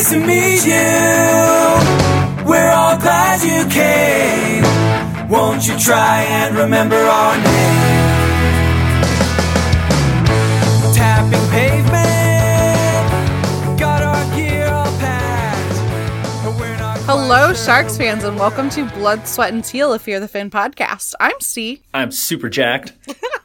nice to meet you. We're all glad you came. Won't you try and remember our name? Tapping pavement. Got our gear all packed. but we're not quite Hello, sure Sharks fans, and welcome to Blood, Sweat, and Teal, a Fear the Fin podcast. I'm C. I'm super jacked.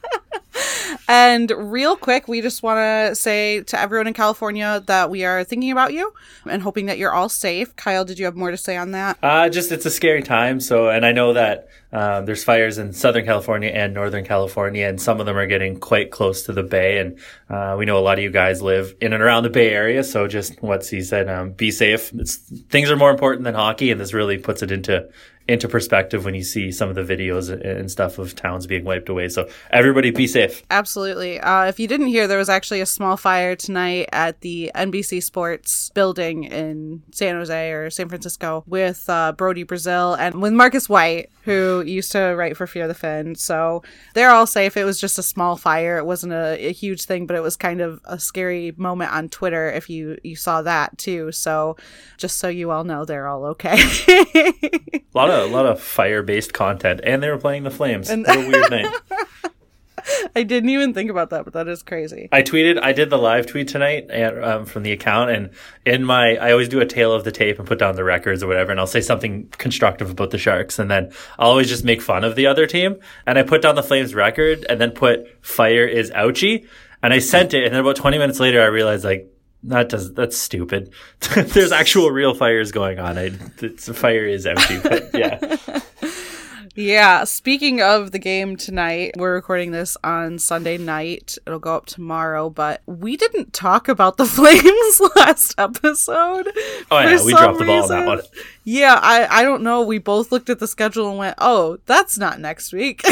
And real quick, we just want to say to everyone in California that we are thinking about you and hoping that you're all safe. Kyle, did you have more to say on that? Uh, just it's a scary time. So, and I know that um, there's fires in Southern California and Northern California, and some of them are getting quite close to the Bay. And uh, we know a lot of you guys live in and around the Bay Area. So, just what he said, um, be safe. It's, things are more important than hockey, and this really puts it into into perspective when you see some of the videos and stuff of towns being wiped away. So, everybody, be safe. Absolutely. Uh, if you didn't hear, there was actually a small fire tonight at the NBC Sports building in San Jose or San Francisco with uh, Brodie Brazil and with Marcus White, who used to write for Fear the Fin. So they're all safe. It was just a small fire. It wasn't a, a huge thing, but it was kind of a scary moment on Twitter if you, you saw that too. So just so you all know, they're all okay. A lot of a lot of fire based content, and they were playing the Flames. And- what a weird night. I didn't even think about that, but that is crazy. I tweeted, I did the live tweet tonight and, um, from the account, and in my, I always do a tale of the tape and put down the records or whatever, and I'll say something constructive about the Sharks, and then I'll always just make fun of the other team, and I put down the Flames record, and then put fire is ouchie, and I sent it, and then about 20 minutes later, I realized like, that does, that's stupid. There's actual real fires going on. I, it's, fire is empty, but yeah. Yeah, speaking of the game tonight, we're recording this on Sunday night. It'll go up tomorrow, but we didn't talk about the Flames last episode. Oh yeah, we dropped the ball on that one. Yeah, I, I don't know. We both looked at the schedule and went, oh, that's not next week.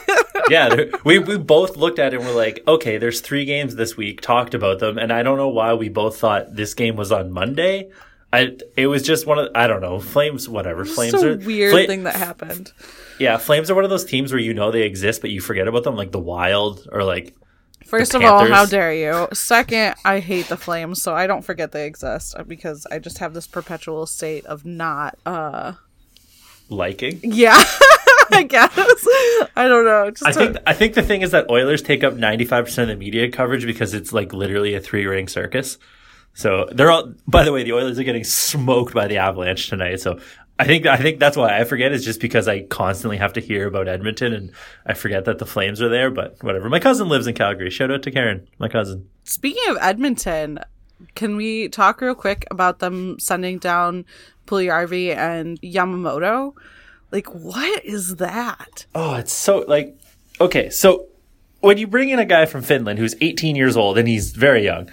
yeah, we we both looked at it and we're like, okay, there's three games this week. Talked about them, and I don't know why we both thought this game was on Monday. I it was just one of I don't know Flames whatever Flames are weird Fla- thing that happened. Yeah, Flames are one of those teams where you know they exist but you forget about them, like the Wild or like First of all, how dare you? Second, I hate the Flames, so I don't forget they exist uh, because I just have this perpetual state of not, uh, liking. yeah, I guess. I don't know. Just I a- think I think the thing is that Oilers take up 95% of the media coverage because it's like literally a three ring circus. So they're all by the way, the Oilers are getting smoked by the Avalanche tonight. So I think I think that's why I forget is just because I constantly have to hear about Edmonton and I forget that the Flames are there, but whatever. My cousin lives in Calgary. Shout out to Karen, my cousin. Speaking of Edmonton, can we talk real quick about them sending down Puljujärvi and Yamamoto? Like, what is that? Oh, it's so like okay, so when you bring in a guy from Finland who's 18 years old and he's very young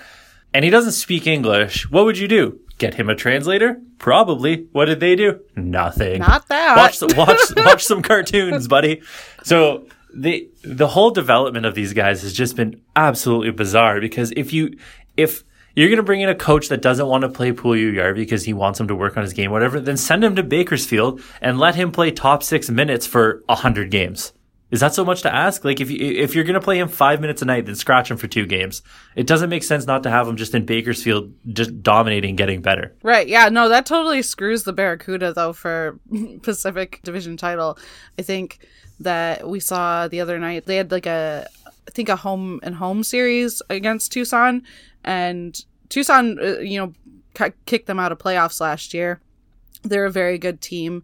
and he doesn't speak English, what would you do? Get him a translator? Probably. What did they do? Nothing. Not that. Watch the, watch watch some cartoons, buddy. So the the whole development of these guys has just been absolutely bizarre because if you if you're going to bring in a coach that doesn't want to play Puliu because he wants him to work on his game, whatever, then send him to Bakersfield and let him play top six minutes for a hundred games. Is that so much to ask? Like if you, if you're going to play him five minutes a night, then scratch him for two games. It doesn't make sense not to have him just in Bakersfield, just dominating, getting better. Right. Yeah. No, that totally screws the Barracuda, though, for Pacific Division title. I think that we saw the other night, they had like a, I think a home and home series against Tucson, and Tucson, uh, you know, ki- kicked them out of playoffs last year. They're a very good team,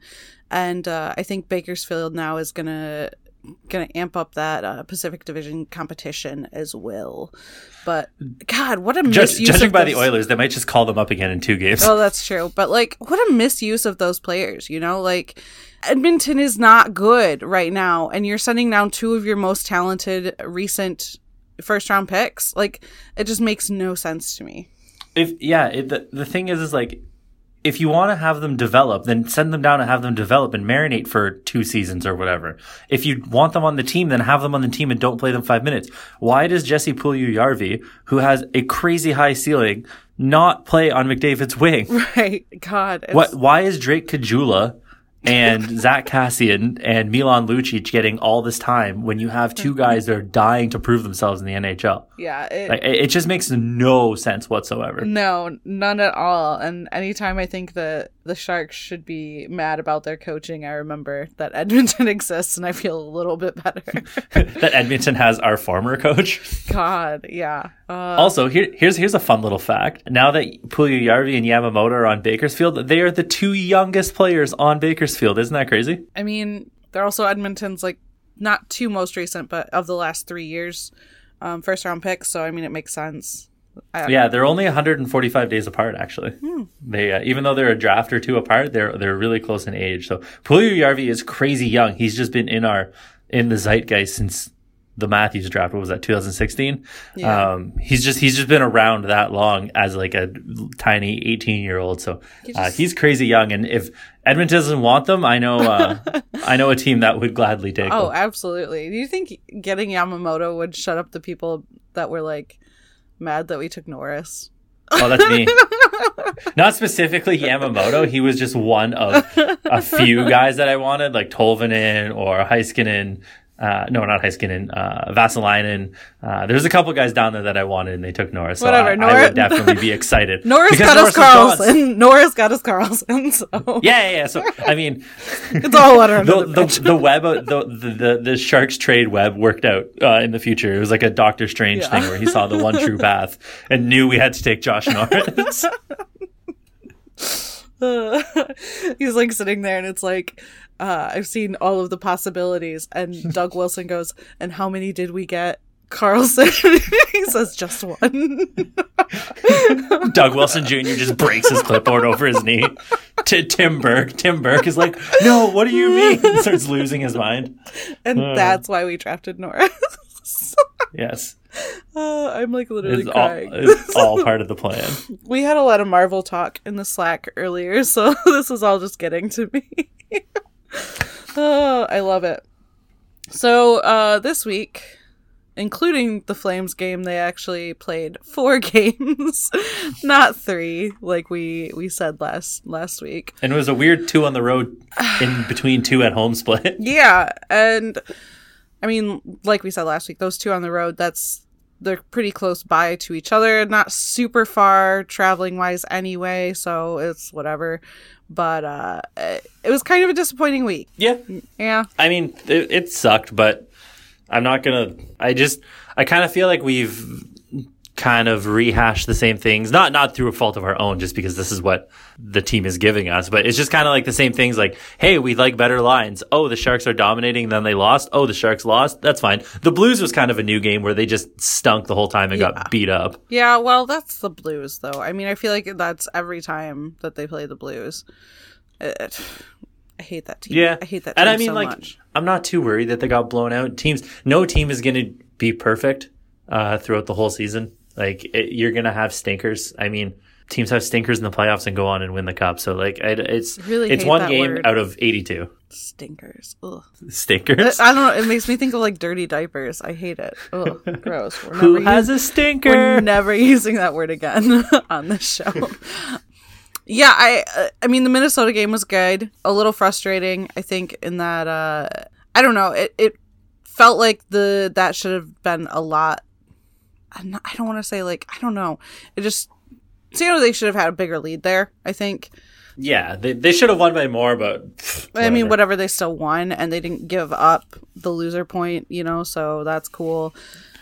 and uh, I think Bakersfield now is gonna gonna amp up that uh, Pacific Division competition as well. But God, what a Judge, misuse judging of by those- the Oilers, they might just call them up again in two games. Oh, that's true. But like, what a misuse of those players, you know? Like, Edmonton is not good right now, and you're sending down two of your most talented recent first round picks. Like, it just makes no sense to me. if yeah, it, the the thing is, is like if you want to have them develop, then send them down and have them develop and marinate for two seasons or whatever. If you want them on the team, then have them on the team and don't play them five minutes. Why does Jesse Yarvi, who has a crazy high ceiling, not play on McDavid's wing? Right. God. What? Why is Drake Caggiula and Zack Kassian and Milan Lucic getting all this time when you have two guys that are dying to prove themselves in the NHL. Yeah, it, Like, it just makes no sense whatsoever. no, none at all. And anytime I think that the Sharks should be mad about their coaching, I remember that Edmonton exists, and I feel a little bit better. that Edmonton has our former coach. God, yeah. Uh, Also, here, here's here's a fun little fact. Now that Puljujärvi and Yamamoto are on Bakersfield, they are the two youngest players on Bakersfield. Field, isn't that crazy? I mean, they're also Edmonton's like not two most recent, but of the last three years, um, first round picks. So I mean, it makes sense. Yeah, they're only 145 days apart. Actually, Hmm. they uh, even though they're a draft or two apart, they're they're really close in age. So Puljujärvi is crazy young. He's just been in our in the zeitgeist since the Matthews draft. What was that? 2016. Yeah. Um, he's just he's just been around that long as like a tiny 18 year old. So uh, just- he's crazy young. And if Edmonton doesn't want them, I know uh, I know a team that would gladly take Oh, them. absolutely. Do you think getting Yamamoto would shut up the people that were like mad that we took Norris? Oh, that's me. Not specifically Yamamoto. He was just one of a few guys that I wanted, like Tolvanen or Heiskanen. Uh, no, not Heiskanen. Uh, Vaakanainen. Uh, there's a couple guys down there that I wanted, and they took Norris. So Whatever, I, I would definitely be excited. Norris got us Norris gone. Karlsson. Norris got us Karlsson. So Yeah, yeah, yeah. So I mean, it's all water the, the, the, the web, uh, the, the the the Sharks trade web worked out uh, in the future. It was like a Doctor Strange Yeah. thing where he saw the one true path and knew we had to take Josh Norris. He's like sitting there, and it's like, uh, I've seen all of the possibilities. And Doug Wilson goes, "And how many did we get?" Karlsson. he says just one. Doug Wilson Jr. just breaks his clipboard over his knee. To Tim Burke. Tim Burke is like, no, what do you mean? And starts losing his mind. and Uh. that's why we drafted Norris. Yes. Uh, I'm like literally It's all, crying. it's all part of the plan. we had a lot of Marvel talk in the Slack earlier, so this is all just getting to me. oh, I love it. So, uh, this week, including the Flames game, they actually played four games, not three, like we we said last last week. And it was a weird two on the road in between two at home split. Yeah, and I mean, like we said last week, those two on the road, that's they're pretty close by to each other, not super far traveling wise anyway, so it's whatever. But uh it, was kind of a disappointing week. Yeah. Yeah. I mean, it, it sucked, but I'm not gonna. I just, I kind of feel like we've kind of rehash the same things, not not through a fault of our own, just because this is what the team is giving us. But it's just kind of like the same things. Like, hey, we like better lines. Oh, the Sharks are dominating, then they lost. Oh, the Sharks lost. That's fine. The Blues was kind of a new game where they just stunk the whole time and Yeah. got beat up. Yeah, well, that's the Blues though. I mean, I feel like that's every time that they play the Blues. It, I hate that team. Yeah, I hate that team And I mean, so like, much. I'm not too worried that they got blown out. Teams, no team is going to be perfect uh, throughout the whole season. Like, it, you're going to have stinkers. I mean, teams have stinkers in the playoffs and go on and win the cup. So, like, it, it's Really it's one game word. out of 82 Stinkers. Ugh. stinkers. I don't know. It makes me think of like dirty diapers. I hate it. Ugh, gross. We're Who has us- a stinker? We're never using that word again on this show. yeah, I uh, I mean the Minnesota game was good. A little frustrating, I think, in that uh I don't know. It it felt like the that should have been a lot. Not- I don't want to say like I don't know. It just San Jose should have had a bigger lead there. I think. yeah, they, they should have won by more, but pff, I mean, whatever. whatever, they still won and they didn't give up the loser point, you know, so that's cool.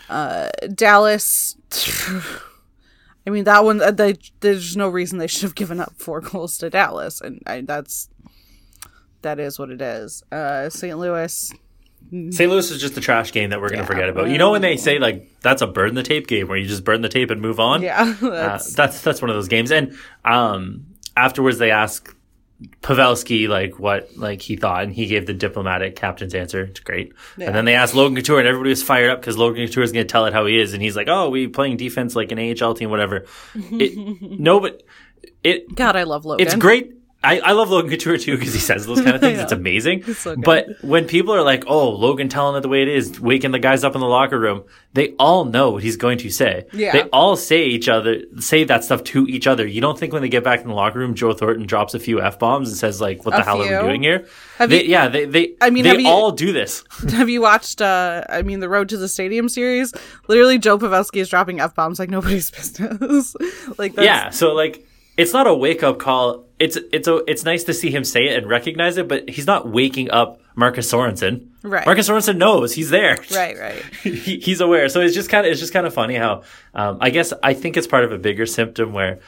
Uh, Dallas, I mean, that one, uh, they, there's no reason they should have given up four goals to Dallas, and I, that's, that is what it is. Uh, St. Louis, St. Louis is just a trash game that we're going to Yeah. forget about. You know when they say like that's a burn the tape game where you just burn the tape and move on? yeah, Uh, that's, that's that's one of those games. And um, afterwards, they ask Pavelski like what like he thought, and he gave the diplomatic captain's answer. It's great. Yeah. And then they asked Logan Couture, and everybody was fired up because Logan Couture is going to tell it how he is, and he's like, "Oh, we playing defense like an AHL team, whatever." it, no, but it God, I love Logan. it's great. I, I love Logan Couture too because he says those kind of things. I It's amazing. so but when people are like, "Oh, Logan telling it the way it is, waking the guys up in the locker room," they all know what he's going to say. Yeah. They all say each other say that stuff to each other. You don't think when they get back in the locker room, Joe Thornton drops a few f bombs and says like, "What A the hell are few? we doing here?" Have They, you- yeah, they they I mean, they you- all do this. Have you watched? uh I mean, the Road to the Stadium series. Literally, Joe Pavelski is dropping f bombs like nobody's business. like that's, Yeah, so like it's not a wake up call. It's it's a it's nice to see him say it and recognize it, but he's not waking up Marcus Sorensen. Right. Marcus Sorensen knows he's there. right, right. he, he's aware. So it's just kind of it's just kind of funny how um, I guess I think it's part of a bigger symptom where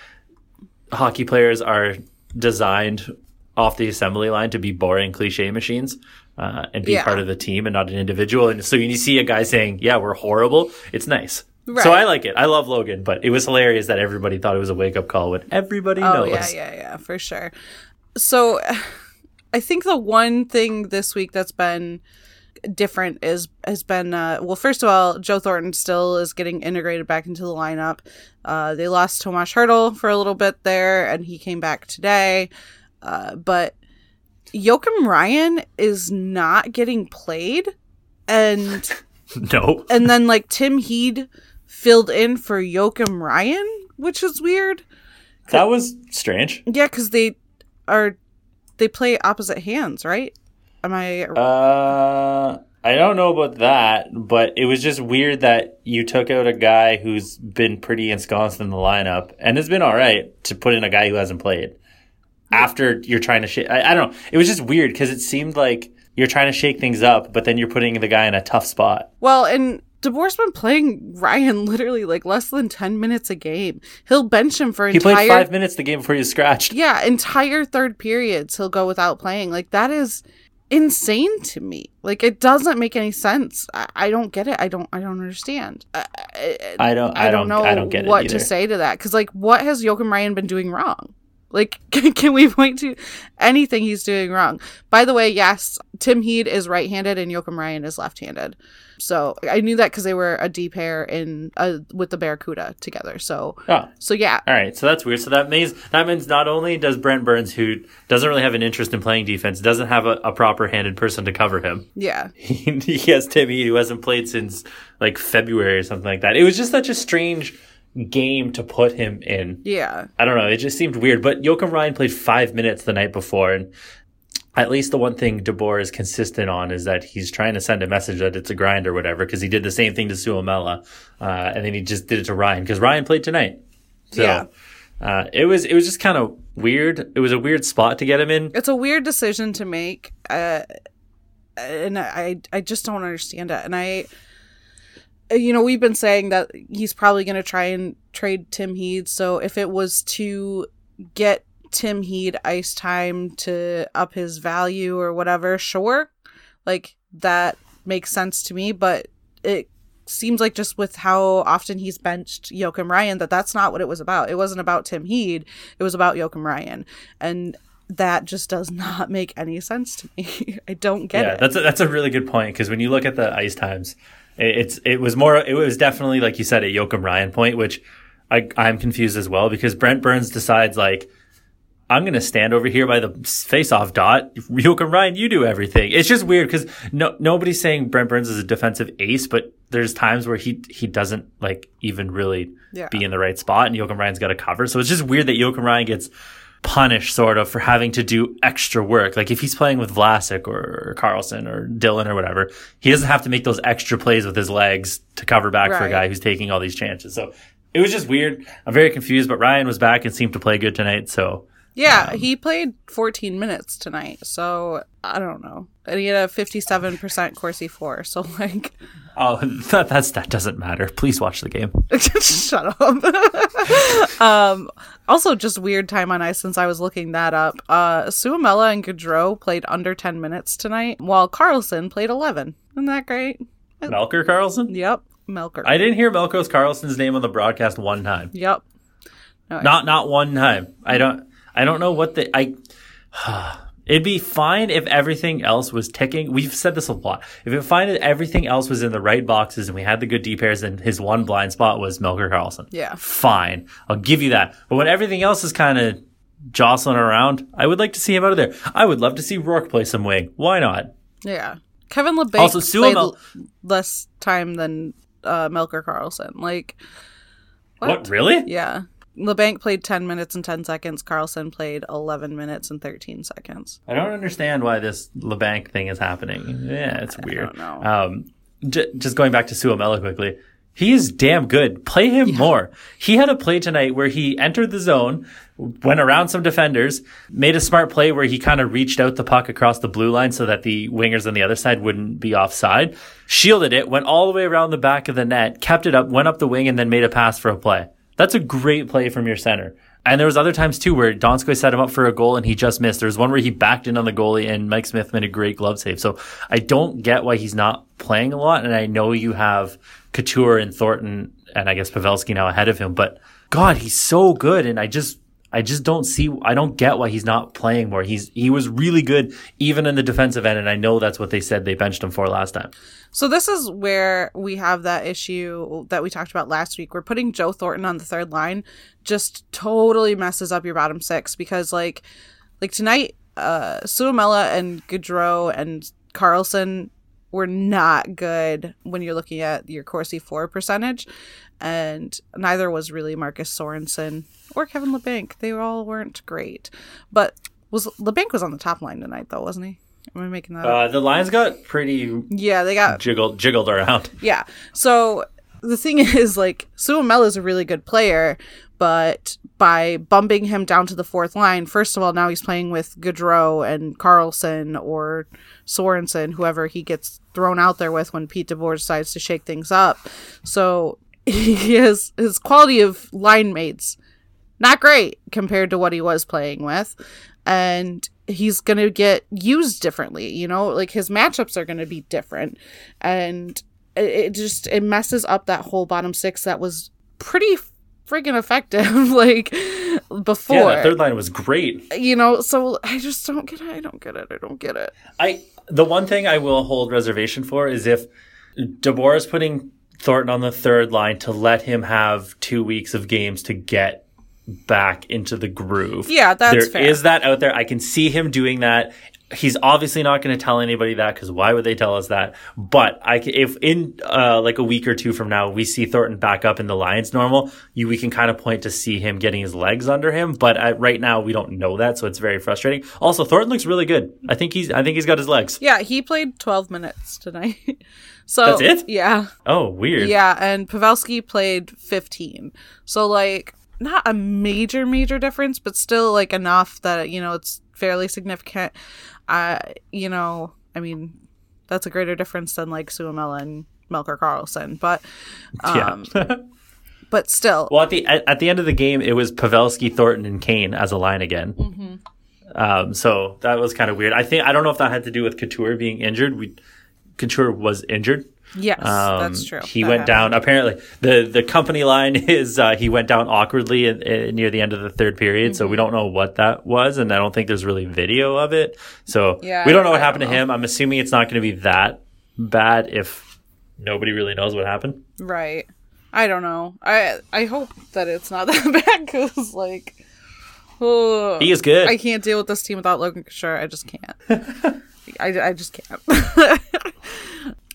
hockey players are designed off the assembly line to be boring cliche machines. Uh, and be Yeah. part of the team and not an individual. And so when you see a guy saying, "Yeah, we're horrible," it's nice. Right. So I like it. I love Logan, but it was hilarious that everybody thought it was a wake up call when everybody Oh knows. yeah, yeah, yeah, for sure. So, I think the one thing this week that's been different is has been uh, well. First of all, Joe Thornton still is getting integrated back into the lineup. Uh, they lost Tomas Hertl for a little bit there, and he came back today. Uh, but Joakim Ryan is not getting played, and No. and then like Tim Heed filled in for Joakim Ryan, which is weird. That was strange. Yeah, because they are they play opposite hands, right? Am I? Uh, I don't know about that, but it was just weird that you took out a guy who's been pretty ensconced in the lineup and has been all right to put in a guy who hasn't played after you're trying to shake. I, I don't know. It was just weird because it seemed like you're trying to shake things up, but then you're putting the guy in a tough spot. well, and DeBoer's been playing Ryan literally like less than ten minutes a game. He'll bench him for He entire He played five minutes the game before he was scratched. yeah entire third periods. He'll go without playing. Like that is insane to me. Like it doesn't make any sense. I, I don't get it. I don't. I don't understand. I, I, I don't. I, don't, know I don't get it. what to say to that because like what has Joakim Ryan been doing wrong? Like can we point to anything he's doing wrong? By the way, yes, Tim Heed is right-handed and Joakim Ryan is left-handed. So I knew that because they were a D pair in uh, with the Barracuda together. So Oh. so yeah, All right, so that's weird. So that means that means not only does Brent Burns, who doesn't really have an interest in playing defense, doesn't have a, a proper handed person to cover him. yeah, He, he has Tim who hasn't played since like February or something like that. It was just such a strange game to put him in. yeah, I don't know. It just seemed weird. But Joakim Ryan played five minutes the night before, and at least the one thing DeBoer is consistent on is that he's trying to send a message that it's a grind or whatever. Because he did the same thing to Suomela, uh, and then he just did it to Ryan because Ryan played tonight. So Yeah. uh, it was it was just kind of weird. It was a weird spot to get him in. it's a weird decision to make, uh, and I I just don't understand it. And I, you know, we've been saying that he's probably going to try and trade Tim Heed. So if it was to get Tim Heed ice time to up his value or whatever, sure, like that makes sense to me. But it seems like just with how often he's benched Joakim Ryan, that that's not what it was about. It wasn't about Tim Heed. It was about Joakim Ryan, and that just does not make any sense to me. I don't get yeah, it. that's a, that's a really good point because when you look at the ice times, it's it was more it was definitely like you said a Joakim Ryan point, which I I'm confused as well because Brent Burns decides like I'm gonna stand over here by the face-off dot. Joakim Ryan, you do everything. It's just weird because no nobody's saying Brent Burns is a defensive ace, but there's times where he he doesn't like even really Yeah. be in the right spot, and Joakim Ryan's got to cover. So it's just weird that Joakim Ryan gets punished sort of for having to do extra work. Like if he's playing with Vlasic or Karlsson or Dillon or whatever, he doesn't have to make those extra plays with his legs to cover back for a guy who's taking all these chances. So it was just weird. I'm very confused, but Ryan was back and seemed to play good tonight. So Yeah, he played 14 minutes tonight, so I don't know. And he had a 57% Corsi for, so like, oh, that, that's that doesn't matter. Please watch the game. shut up. um, also, just weird time on ice since I was looking that up. Uh, Suomela and Gaudreau played under 10 minutes tonight, while Karlsson played 11. Isn't that great? Melker Karlsson. Yep, Melker. I didn't hear Melker Karlsson's name on the broadcast one time. yep. Not not one time. I don't I don't know what the I It'd be fine if everything else was ticking. We've said this a lot. If it fine if everything else was in the right boxes and we had the good D pairs and his one blind spot was Melker Karlsson. Yeah. Fine. I'll give you that. But when everything else is kind of jostling around. I would like to see him out of there. I would love to see Rourke play some wing. Why not? Yeah. Kevin Labanc Also, played Suamel- l- less time than uh, Melker Karlsson. Like, What, really? Yeah. Labanc played 10 minutes and 10 seconds. Karlsson played 11 minutes and 13 seconds. I don't understand why this Labanc thing is happening. Yeah, it's weird. don't know. Um, j- just going back to Suomela quickly. He is damn good. Play him more. He had a play tonight where he entered the zone, went around some defenders, made a smart play where he kind of reached out the puck across the blue line so that the wingers on the other side wouldn't be offside, shielded it, went all the way around the back of the net, kept it up, went up the wing, and then made a pass for a play. That's a great play from your center. And there was other times too where Donskoy set him up for a goal and he just missed. There was one where he backed in on the goalie and Mike Smith made a great glove save. So I don't get why he's not playing a lot. And I know you have Couture and Thornton and I guess Pavelski now ahead of him, but God, he's so good. And I just, I just don't see, I don't get why he's not playing more. He's, he was really good even in the defensive end. And I know that's what they said they benched him for last time. So this is where we have that issue that we talked about last week. We're putting Joe Thornton on the third line just totally messes up your bottom six because like like tonight, uh Suomela and Gaudreau and Karlsson were not good when you're looking at your Corsi for percentage. And neither was really Marcus Sorensen or Kevin Labanc. They all weren't great. But was Labanc was on the top line tonight though, wasn't he? Am I making that up? Uh, the lines got pretty Yeah, they got jiggled, jiggled around. yeah. So the thing is, like, Suomela is a really good player, but by bumping him down to the fourth line, first of all, now he's playing with Gaudreau and Karlsson or Sorensen, whoever he gets thrown out there with when Pete DeBoer decides to shake things up. So he has his quality of line mates not great compared to what he was playing with. And he's going to get used differently, you know, like his matchups are going to be different. And it, it just it messes up that whole bottom six that was pretty freaking effective like before. Yeah, that third line was great. you know, so I just don't get it. I don't get it. I don't get it. I the one thing I will hold reservation for is if DeBoer is putting Thornton on the third line to let him have two weeks of games to get back into the groove. Yeah, that's There fair. is that out there. I can see him doing that. He's obviously not going to tell anybody that because why would they tell us that? But I, if in uh, like a week or two from now we see Thornton back up in the Lions normal, you we can kind of point to see him getting his legs under him. But uh, right now we don't know that, so it's very frustrating. Also, Thornton looks really good. I think he's I think he's got his legs. Yeah, he played 12 minutes tonight. so That's it? Yeah. Oh, weird. Yeah, and Pavelski played 15. So like not a major major difference, but still like enough that you know it's fairly significant. Uh, you know, I mean, that's a greater difference than like Suomela and Melker Karlsson, but um, yeah. but still, well, at the at, at the end of the game, it was Pavelski, Thornton, and Kane as a line again. Mm-hmm. Um, so that was kind of weird. I think I don't know if that had to do with Couture being injured. We Couture was injured. Yes, Um, that's true. He That went happened. down. Apparently, the the company line is uh, he went down awkwardly in, in, near the end of the third period. So we Mm-hmm. don't know what that was, and I don't think there's really video of it. So Yeah, we don't know what I happened to him. I'm assuming it's not going to be that bad if nobody really knows what happened. Right. I don't know. I I hope that it's not that bad because like, oh, He is good. I can't deal with this team without Logan Couture. I just can't. I, I just can't.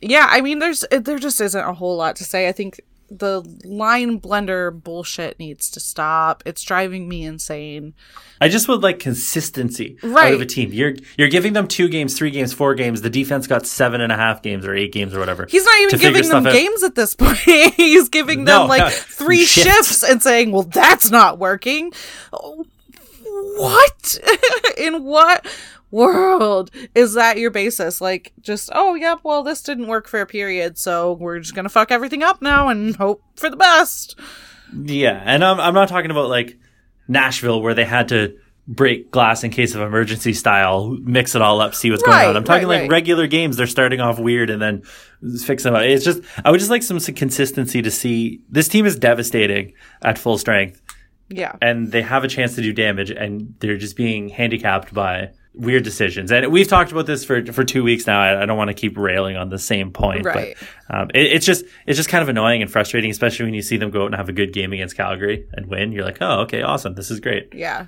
yeah, I mean, there's there just isn't a whole lot to say. I think the line blender bullshit needs to stop. It's driving me insane. I just would like consistency right. out of a team. You're you're giving them two games, three games, four games. The defense got seven and a half games or eight games or whatever. He's not even giving them stuff out. games at this point. He's giving them like no, three shifts. shifts and saying, "Well, that's not working." Oh, What? In what world is that your basis? Like, just oh, yep. Well, this didn't work for a period, so we're just gonna fuck everything up now and hope for the best. Yeah, and I'm I'm not talking about like Nashville where they had to break glass in case of emergency style, mix it all up, see what's going on. I'm talking right, like right. regular games. They're starting off weird and then fix them up. It's just I would just like some, some consistency to see. This team is devastating at full strength, Yeah. and they have a chance to do damage, and they're just being handicapped by weird decisions. And we've talked about this for for two weeks now. I, I don't want to keep railing on the same point, Right. but um, it, it's just it's just kind of annoying and frustrating, especially when you see them go out and have a good game against Calgary and win. You're like, oh, okay, awesome, this is great. Yeah.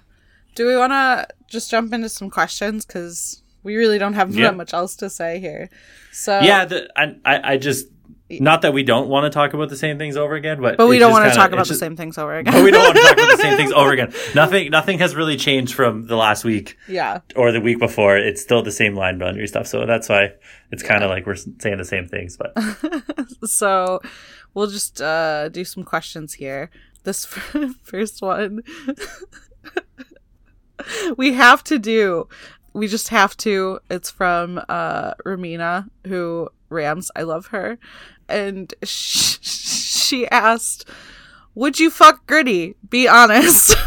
Do we want to just jump into some questions because we really don't have Yeah. that much else to say here? So Yeah, the, I, I, I just not that we don't want to talk about the same things over again, but but we don't want to kinda- talk about it's the same things over again. But we don't want to talk about the same things over again. Nothing, nothing has really changed from the last week yeah. or the week before. It's still the same line boundary stuff. So that's why it's kind of like we're saying the same things. But So we'll just uh, do some questions here. This first one we have to do. We just have to. It's from uh, Ramina, who rams. I love her. And sh- she asked, Would you fuck Gritty? Be honest.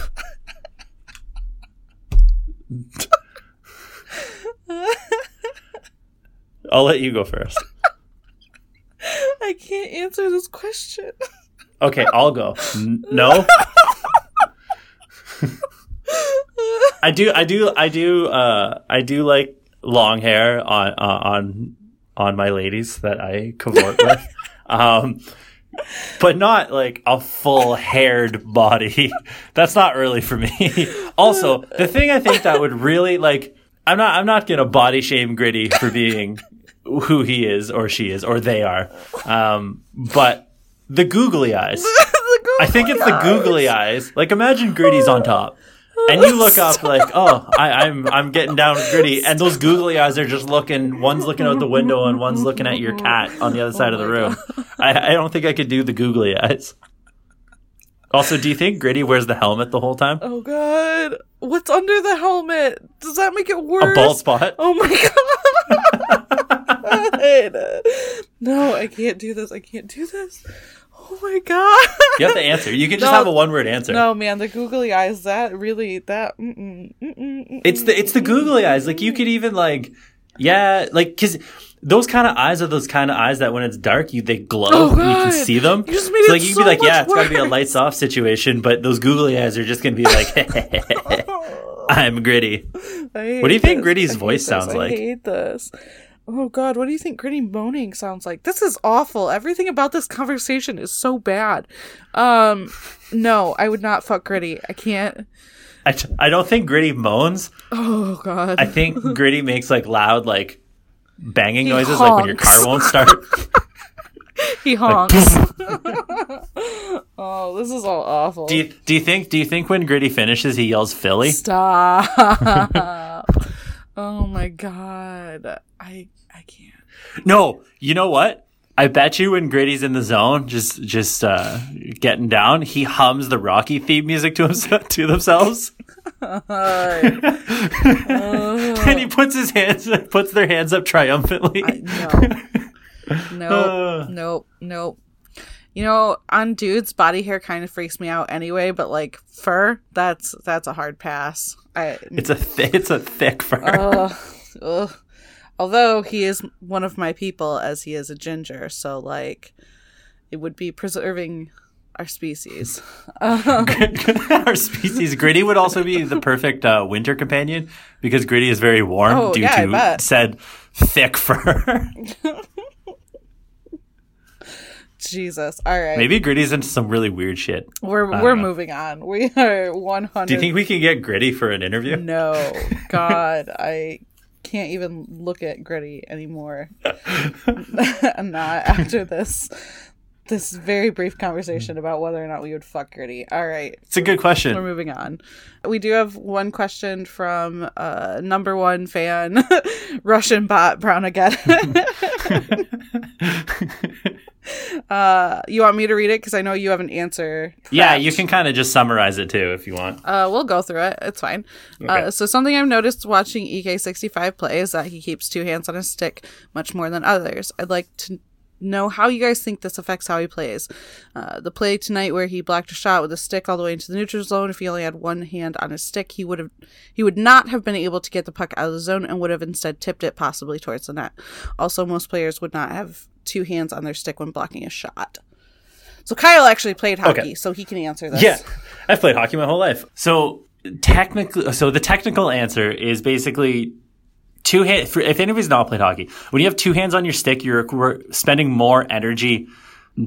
I'll let you go first. I can't answer this question. Okay, I'll go. N- no. I do, I do, I do, uh, I do like long hair on uh, on on my ladies that I cavort with, um, but not like a full haired body. That's not really for me. also, the thing I think that would really like, I'm not, I'm not gonna body shame Gritty for being who he is or she is or they are, um, but the googly eyes. I think it's the googly eyes. Like imagine Gritty's on top. And you look up like, oh, I, I'm I'm getting down with Gritty, and those googly eyes are just looking. One's looking out the window, and one's looking at your cat on the other side of the room. I, I don't think I could do the googly eyes. Also, do you think Gritty wears the helmet the whole time? Oh god. What's under the helmet? Does that make it worse? A bald spot? Oh my god. no, I can't do this. I can't do this. Oh my god. You have to answer. You can just No. have a one word answer. No, man, the googly eyes, that really that mm-mm, mm-mm, mm-mm. It's the it's the googly eyes. Like you could even like, yeah, like because those kind of eyes are those kind of eyes that when it's dark, you they glow Oh, and you can see them. You just made so like you so can be like, yeah, it's got to be a lights off situation, but those googly eyes are just gonna be like, I'm gritty. What do you think this. Gritty's I voice this. sounds like? I hate this. Oh god, what do you think Gritty moaning sounds like? This is awful. Everything about this conversation is so bad. Um no, I would not fuck Gritty. I can't. I, t- I don't think gritty moans. Oh god. I think gritty makes like loud like banging He noises, like when your car won't start. he honks. oh, this is all awful. do you do you think do you think when gritty finishes he yells Philly? Stop. oh my god. I. No, you know what? I bet you when Gritty's in the zone, just just uh, getting down, he hums the Rocky theme music to himself to themselves, and he puts his hands puts their hands up triumphantly. No. Uh. Nope. nope. Nope. You know, on dudes, body hair kind of freaks me out anyway, but like fur, that's that's a hard pass. I it's a th- it's a thick fur. ugh. Although he is one of my people as he is a ginger, so like it would be preserving our species. Our species, Gritty would also be the perfect uh, winter companion because Gritty is very warm Oh, due yeah, to said thick fur. Jesus. All right. Maybe Gritty's into some really weird shit. we're we're know. moving on. We are 100 Do you think we can get Gritty for an interview? No, God, I can't even look at Gritty anymore. I'm not after this this very brief conversation about whether or not we would fuck Gritty. All right, It's a good question. we're moving on. We do have one question from uh, number one fan, Russian bot Brown again. uh, you want me to read it because I know you have an answer. Yeah, you can kind of just summarize it too if you want. Uh, we'll go through it. It's fine. Uh, so something I've noticed watching EK65 play is that he keeps two hands on his stick much more than others. I'd like to know how you guys think this affects how he plays. Uh, the play tonight where he blocked a shot with a stick all the way into the neutral zone. If he only had one hand on his stick, he would have he would not have been able to get the puck out of the zone and would have instead tipped it possibly towards the net. Also, most players would not have two hands on their stick when blocking a shot. So Kyle actually played hockey, Okay. so he can answer this. Yeah, I've played hockey my whole life. So technically, so the technical answer is basically two hand. For, if anybody's not played hockey, when you have two hands on your stick, you're spending more energy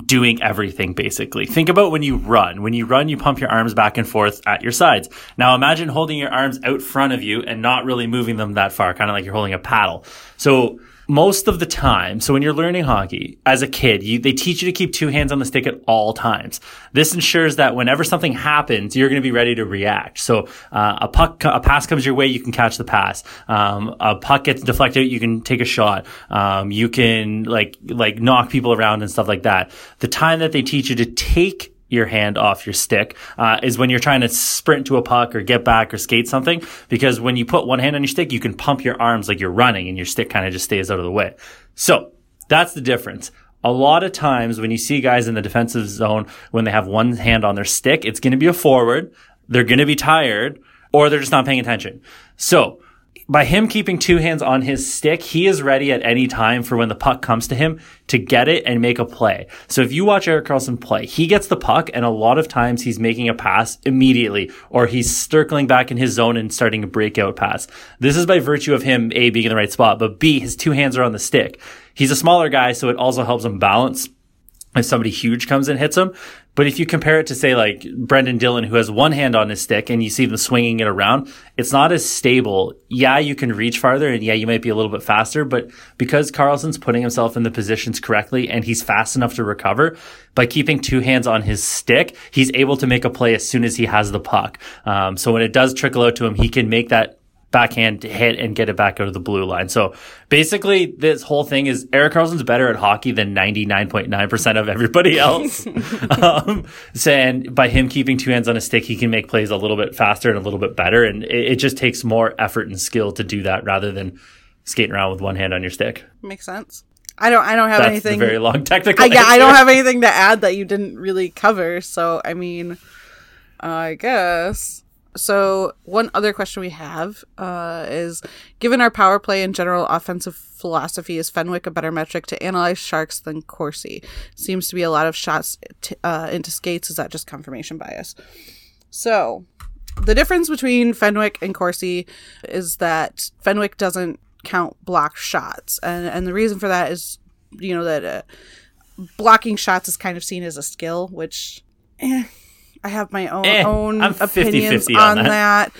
doing everything basically. Think about when you run. When you run, you pump your arms back and forth at your sides. Now imagine holding your arms out front of you and not really moving them that far, kind of like you're holding a paddle. So most of the time, so when you're learning hockey as a kid, you, they teach you to keep two hands on the stick at all times. This ensures that whenever something happens, you're going to be ready to react. So uh, a puck, a pass comes your way, you can catch the pass. Um, a puck gets deflected, you can take a shot. Um, you can like like knock people around and stuff like that. The time that they teach you to take your hand off your stick uh, is when you're trying to sprint to a puck or get back or skate something. Because when you put one hand on your stick, you can pump your arms like you're running and your stick kind of just stays out of the way. So that's the difference. A lot of times when you see guys in the defensive zone, when they have one hand on their stick, it's going to be a forward. They're going to be tired or they're just not paying attention. So by him keeping two hands on his stick, he is ready at any time for when the puck comes to him to get it and make a play. So if you watch Erik Karlsson play, he gets the puck and a lot of times he's making a pass immediately or he's circling back in his zone and starting a breakout pass. This is by virtue of him, A, being in the right spot, but B, his two hands are on the stick. He's a smaller guy, so it also helps him balance if somebody huge comes and hits him. But if you compare it to say like Brenden Dillon, who has one hand on his stick and you see them swinging it around, it's not as stable. Yeah, you can reach farther and yeah, you might be a little bit faster, but because Karlsson's putting himself in the positions correctly and he's fast enough to recover by keeping two hands on his stick, he's able to make a play as soon as he has the puck. Um, so when it does trickle out to him, he can make that backhand hit and get it back out of the blue line. So basically, this whole thing is Erik Karlsson's better at hockey than 99.9% of everybody else. um, and by him keeping two hands on a stick, he can make plays a little bit faster and a little bit better. And it, it just takes more effort and skill to do that rather than skating around with one hand on your stick. Makes sense. I don't. I don't have That's anything. very long technical. I, yeah, I don't have anything to add that you didn't really cover. So, I mean, I guess. So, one other question we have uh, is Given our power play and general offensive philosophy, is Fenwick a better metric to analyze Sharks than Corsi? Seems to be a lot of shots t- uh, into skates. Is that just confirmation bias? So, the difference between Fenwick and Corsi is that Fenwick doesn't count blocked shots. And, and the reason for that is, you know, that uh, blocking shots is kind of seen as a skill, which. Eh, I have my own Eh, own I'm opinions 50-50 on, on that.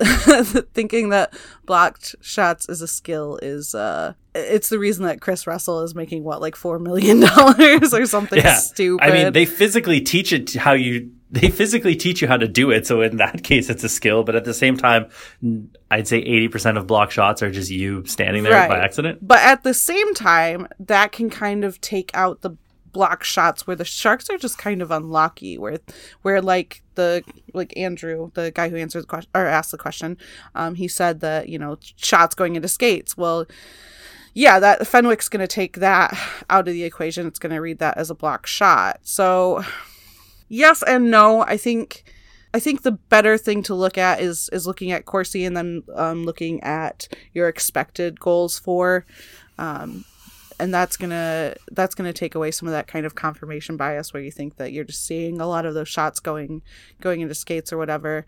Thinking that blocked shots is a skill is uh it's the reason that Kris Russell is making what like 4 million dollars or something yeah. stupid. I mean, they physically teach it how you. They physically teach you how to do it. So in that case, it's a skill. But at the same time, I'd say eighty percent of block shots are just you standing there by accident. But at the same time, that can kind of take out the block shots where the sharks are just kind of unlucky where where like the like andrew the guy who answered the question or asked the question um he said that you know shots going into skates. Well yeah that fenwick's going to take that out of the equation. It's going to read that as a block shot. So yes and no. I think I think the better thing to look at is is looking at Corsi and then um, looking at your expected goals for, um, and that's gonna that's gonna take away some of that kind of confirmation bias where you think that you're just seeing a lot of those shots going going into skates or whatever.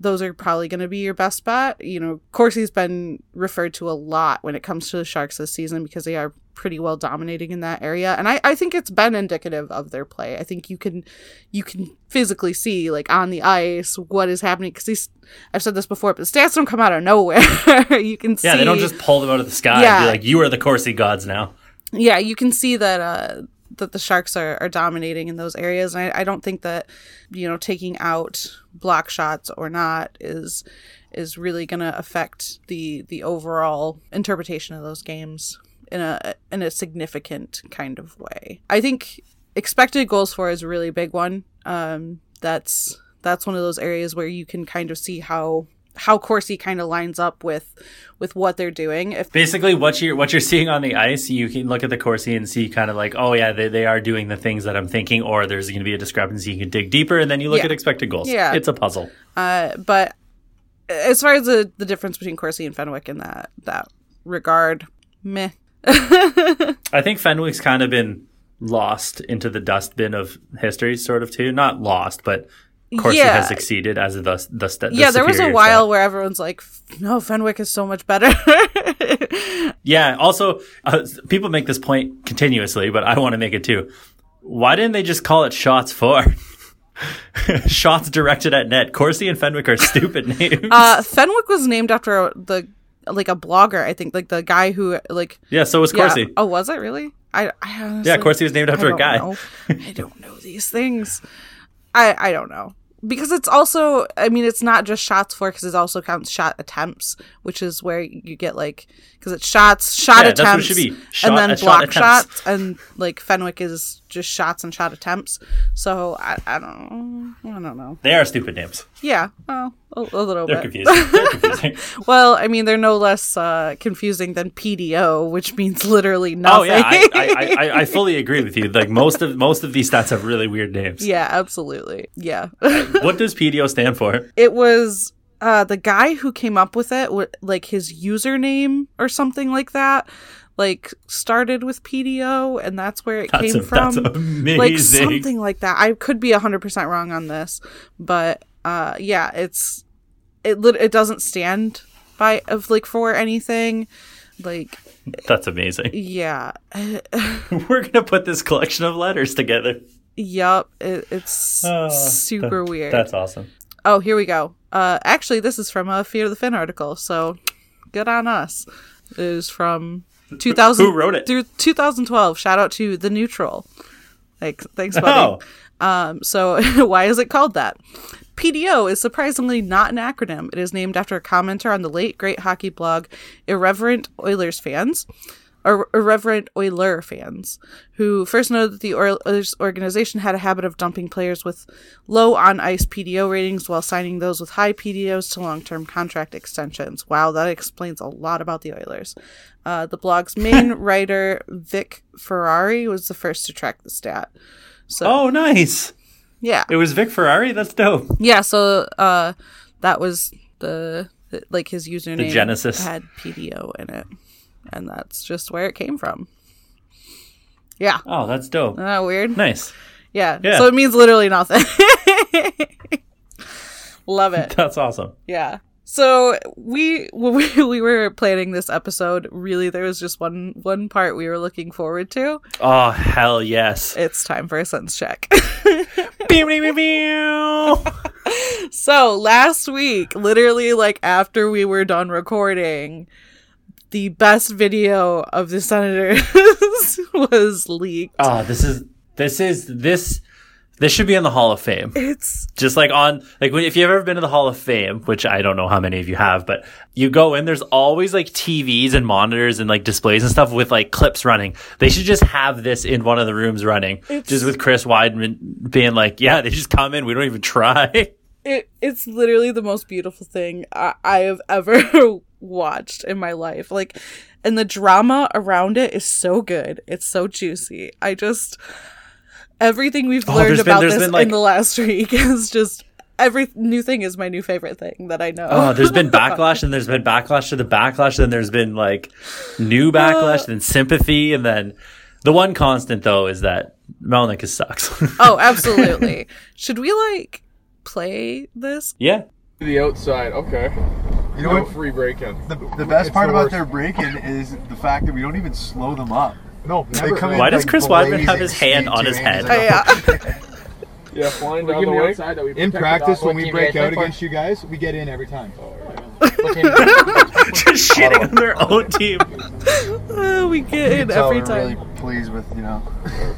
Those are probably going to be your best bet. You know, Corsi's been referred to a lot when it comes to the Sharks this season because they are pretty well dominating in that area and I, I think it's been indicative of their play i think you can you can physically see like on the ice what is happening because these i've said this before but the stats don't come out of nowhere you can see Yeah, they don't just pull them out of the sky Yeah. and be like, "You are the Corsi gods now." Yeah, you can see that uh, that the sharks are, are dominating in those areas, and I, I don't think that you know taking out block shots or not is is really to affect the the overall interpretation of those games in a in a significant kind of way. I think expected goals for is a really big one. Um, that's that's one of those areas where you can kind of see how how Corsi kind of lines up with with what they're doing. If Basically, what you're what you're seeing on the ice, you can look at the Corsi and see kind of like, oh yeah, they, they are doing the things that I'm thinking, or there's going to be a discrepancy. You can dig deeper, and then you look Yeah. at expected goals. Yeah. it's a puzzle. Uh, but as far as the, the difference between Corsi and Fenwick in that that regard, meh. I think Fenwick's kind of been lost into the dustbin of history, sort of too. Not lost, but Corsi Yeah. has succeeded as the the, the yeah, there was a while where everyone's like, "No, Fenwick is so much better." Yeah. Also, uh, people make this point continuously, but I want to make it too. Why didn't they just call it Shots for? Shots directed at net. Corsi and Fenwick are stupid names. Uh, Fenwick was named after the like a blogger, I think, like the guy who like yeah, so was yeah. Oh, was it really? I, I honestly, Yeah, Corsi was named after a guy. I don't know these things. I I don't know because it's also I mean it's not just shots for because it also counts shot attempts, which is where you get like because it's shots, shot Yeah, that's what it attempts. Shot- and then uh, shot block shots, and like Fenwick is just shots and shot attempts. So I I don't I don't know. They are stupid names. Yeah, well a, little They're bit. confusing. They're confusing. Well, I mean, they're no less uh, confusing than PDO, which means literally nothing. oh yeah, I, I, I, I fully agree with you. Like most of most of these stats have really weird names. yeah, absolutely. Yeah. What does PDO stand for? it was uh, the guy who came up with it, like his username or something like that, like started with PDO, and that's where it That's came a- from. that's amazing. Like something like that. I could be 100% wrong on this, but uh, yeah, it's it it doesn't stand by of like for anything. Like That's amazing. yeah. We're gonna put this collection of letters together. Yup, it, it's Ah, super that- weird. That's awesome. Oh, here we go. Uh, actually, this is from a Fear of the Fin article, so good on us. It is from 2000. Who wrote it? Through 2012. Shout out to the Neutral. Like, thanks, Oh, buddy. Um, so why is it called that? PDO is surprisingly not an acronym. It is named after a commenter on the late great hockey blog Irreverent Oilers fans, or Irreverent Oiler fans, who first noted that the Oilers organization had a habit of dumping players with low on ice PDO ratings while signing those with high PDOs to long term contract extensions. Wow, that explains a lot about the Oilers. Uh, the blog's main writer, Vic Ferrari, was the first to track the stat. So, Oh, nice. Yeah. It was Vic Ferrari. That's dope. Yeah, so uh that was the like his username genesis. had PDO in it. And that's just where it came from. Yeah. Oh, that's dope. Isn't that weird? Nice. Yeah. Yeah. So it means literally nothing. Love it. That's awesome. Yeah. So we we, we were planning this episode, really there was just one one part we were looking forward to. Oh, hell yes. It's time for a sense check. So last week, literally like after we were done recording, the best video of the senators was leaked. oh, this is this is this this should be in the Hall of Fame. It's Just like on like when, if you've ever been to the Hall of Fame, which I don't know how many of you have, but you go in, there's always like TVs and monitors and like displays and stuff with like clips running. They should just have this in one of the rooms running, just with Chris Wideman being like, "Yeah, they just come in, we don't even try." it it's literally the most beautiful thing I, I have ever watched in my life. Like, and the drama around it is so good. It's so juicy. I just everything we've Oh, learned there's been- about this been, like- in the last week is just every new thing is my new favorite thing that I know. Oh, there's been backlash, and there's been backlash to the backlash, and there's been like new uh, backlash, and sympathy, and then the one constant though is that Melnyk sucks. Oh, absolutely. Should we like play this? yeah, the outside. Okay. You know No what? free break-in. The, the best It's part the about their break-in is the fact that we don't even slow them up. No, never. come in Why does like Chris Wideman have his hand on his head? Oh, yeah. Yeah, flying down the the way. outside that we In practice, when we break out against you guys, we get in every time. What team? just shitting on their own team. Uh, we get in so every we're time. really pleased with you know.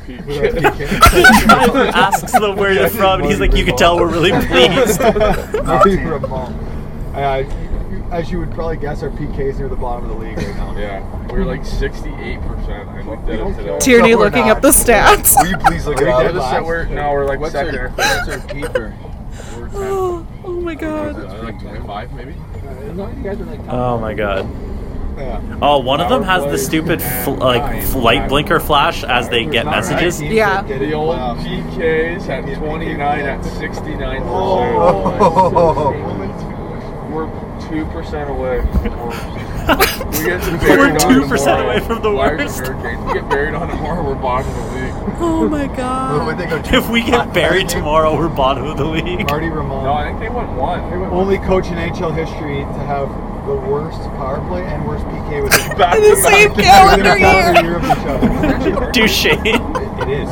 Driver asks them where they're from, and he's like, "You can tell we're really pleased." our team. Uh, as you would probably guess, our PK is near the bottom of the league right now. Yeah, we're like 68%. I looked at it today. Tierney No, we're looking not. up the stats. Will you please look at the set, it? we're, no, we're like What's second our, or what's third. our keeper? We're 10. oh, oh my god. Uh, like 25 maybe? No, you guys are like. Oh my god. Yeah. Oh, one of them has the stupid fl- like f- light blinker flash as they get Not right. messages. Yeah. The old playoffs. PKs had 29 at 69%. Oh. We're 2% away from the worst. We get We're buried on 2% tomorrow. away from the worst. Hurricanes. We get buried on tomorrow, we're bottom of the league. Oh my god. If we get buried tomorrow, we're bottom of the league. Marty Raymond. No, I think they went one. only coach in NHL history to have the worst power play and worst PK with Back In the to same back. calendar Within a calendar year. year of each other. Duchene. it is.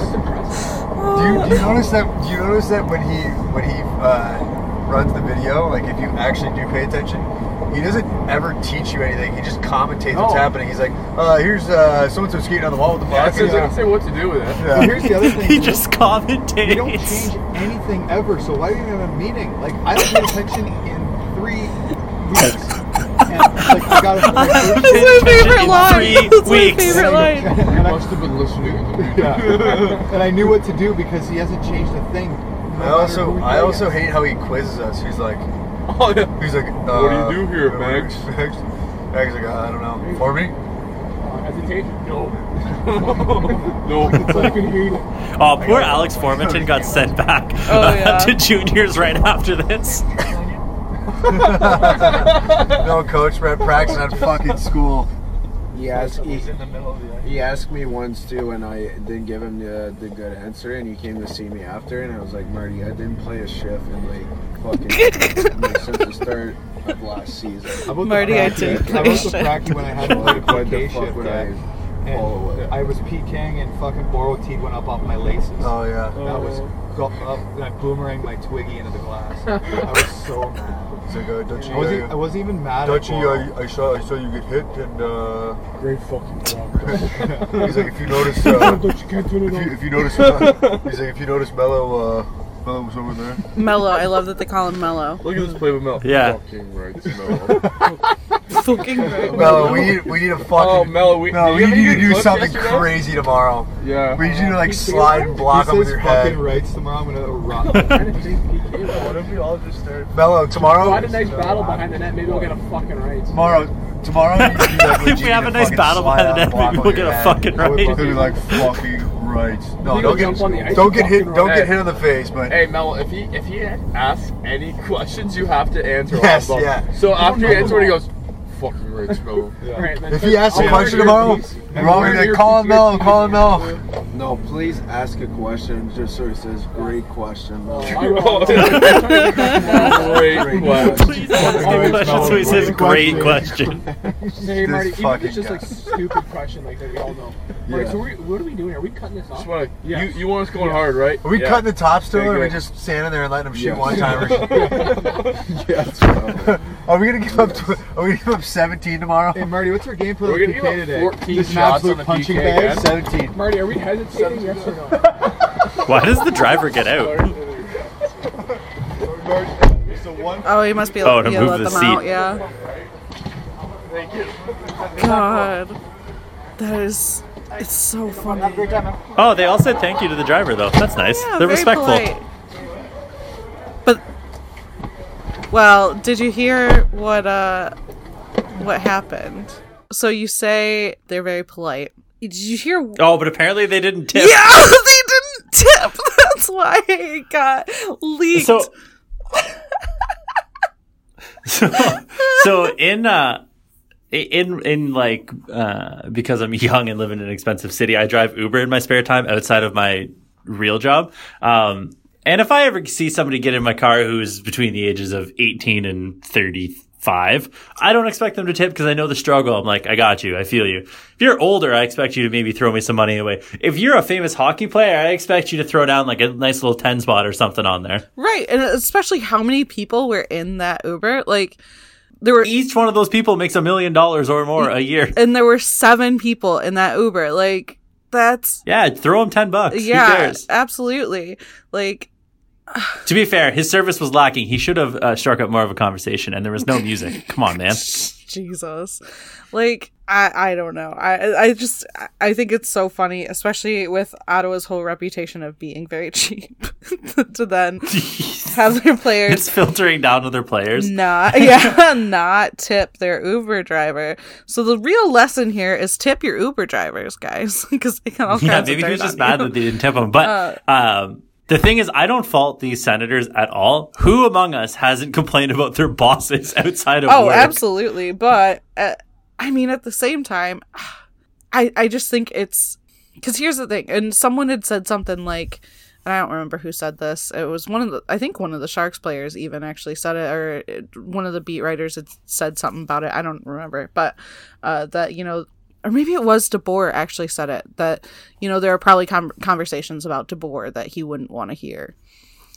Do you, do you notice that? Do you notice that when he when he uh, runs the video, like if you actually do pay attention, he doesn't ever teach you anything. He just commentates what's No. happening. He's like, uh, "Here's uh, so and so skating on the wall with the Yeah, box." it doesn't say what to do with it. Yeah. Here's the other thing. he too. just We don't change anything ever, so why do you have a meeting? Like, I don't pay attention in three weeks. And, like, I got That's my favorite line. three That's my weeks. favorite line. You and I, must have been listening. yeah. and I knew what to do because he hasn't changed a thing. No I also I also hate how he quizzes us. He's like, Oh, yeah. he's like, uh, What do you do here, uh, Max? Max? Max is like, I don't know. For me? Hesitation? No. no. It's like an heat. Oh, poor Alex Formanton got sent back Oh, yeah. to juniors right after this. no, coach, we're at practice at fucking school. He asked, he, in the middle of the he asked me once too, and I didn't give him the, the good answer. And he came to see me after, and I was like, Marty, I didn't play a shift in like fucking like, since the start of last season. How about the Marty, I didn't How play about the shit. When I had to play Like, what the fuck would yeah. I And? I was PKing and fucking Boroteed went up off my laces. Oh yeah. That was oh. go up, and I boomeranged my Twiggy into the glass. I was so mad. He's like, uh, don't you? I wasn't, uh, I wasn't even mad don't at you? I, I saw I saw you get hit, and uh, Great fucking job. he's like, if you notice, uh, Don't you can't turn if it you, on. if you notice, uh, he's like, if you notice, Mello, uh, Mello was over there. Mellow. I love that they call him Mellow. Look at this play with Mel. Yeah. Fucking right, Mel. Fucking right. Mello, we need we need a fucking. Oh, Mello, we- no, we need you to do something yesterday? crazy tomorrow. Yeah. We need you to like slide and block he him with says your fucking head. rights tomorrow. I'm gonna run. What if we all just start? Mello, tomorrow. Find a nice battle behind the net. Maybe we'll get a fucking right. Tomorrow, tomorrow. you can do, like, If we legit have a a nice fucking battle slide behind the net, maybe we'll your get a head. fucking right. It'll be like fucking right. No, You don't get on the ice don't get hit. fucking Don't right. get hit in the face, but Hey Mel, if he if he asks any questions, you have to answer Yes, all them. yeah. So after you answer, he goes, "Fucking right, Mel." Alright, then if he asks a I'll question tomorrow, piece. we're all gonna call him Mello, call him Mello. No, please ask a question. Just so it says, "Great question." Oh, Mel." Great Great question. Please ask a question. So he says, "Great question." Hey, Marty, This even if fucking it's just like stupid question like that we all know. Marty, Yeah. so we, what are we doing? Are we cutting this off? Just wanna, Yes. you, you want us going hard, right? Are we Yeah. cutting the top still, Okay, or are we just standing there and letting them shoot Yes. one timers? yes. Are we gonna give up? Tw- are we gonna give up 17 tomorrow? Hey Marty, what's our game plan We're with gonna PK give up today? 14 Just an shots absolute on the punching PK bag. again. 17. Marty, are we hesitating? Yes or no? Why does the driver get out? Oh, he must be Oh, able to to move the them seat. out. Yeah. Thank you. God, that is. It's so funny. Oh, they all said thank you to the driver, though. That's nice. Yeah, They're respectful. polite. But well, did you hear what uh what happened? So you say they're very polite. Did you hear? Oh, but apparently they didn't tip. Yeah, they didn't tip. That's why it got leaked. So, so, so in uh, in in like uh, because I'm young and live in an expensive city, I drive Uber in my spare time outside of my real job. Um, and if I ever see somebody get in my car who's between the ages of 18 and 35, I don't expect them to tip because I know the struggle. I'm like, I got you. I feel you. If you're older, I expect you to maybe throw me some money away. If you're a famous hockey player, I expect you to throw down like a nice little 10 spot or something on there. right, and especially how many people were in that Uber? Like there were each one of those people makes a million dollars or more a year. and there were seven people in that Uber. Like that's Yeah, throw them ten bucks. Yeah, absolutely. Like To be fair, his service was lacking. He should have uh, struck up more of a conversation, and there was no music. Come on, man. Jesus. Like I I don't know. I I just I think it's so funny, especially with Ottawa's whole reputation of being very cheap to then have their players, it's filtering down to their players. not yeah, not tip their Uber driver. So the real lesson here is tip your Uber drivers, guys, because they can all Yeah, maybe he was just mad you. that they didn't tip him. But um, the thing is, I don't fault these senators at all. Who among us hasn't complained about their bosses outside of Oh, work? absolutely. But uh, I mean, at the same time, I I just think it's because here's the thing, and someone had said something like, and I don't remember who said this. It was one of the I think one of the Sharks players even actually said it, or it, one of the beat writers had said something about it. I don't remember, but uh, that you know. Or maybe it was DeBoer actually said it that you know there are probably com- conversations about DeBoer that he wouldn't want to hear.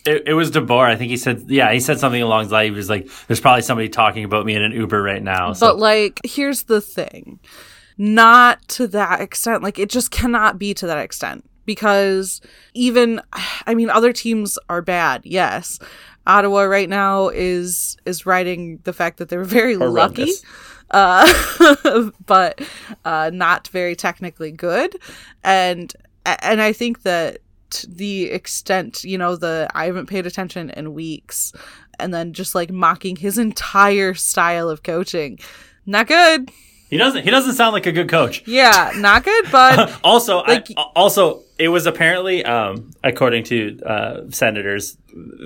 It, it was DeBoer. I think he said, yeah, he said something along the lines. He was like, "There's probably somebody talking about me in an Uber right now." So But like, here's the thing. Not to that extent. Like it just cannot be to that extent because even I mean other teams are bad. Yes. Ottawa right now is is riding the fact that they're very lucky. Uh, but uh, not very technically good, and and I think that the extent you know the I haven't paid attention in weeks, and then just like mocking his entire style of coaching, not good. he doesn't. He doesn't sound like a good coach. Yeah, not good, but Also, Like- I, also, it was apparently, um, according to uh, senators,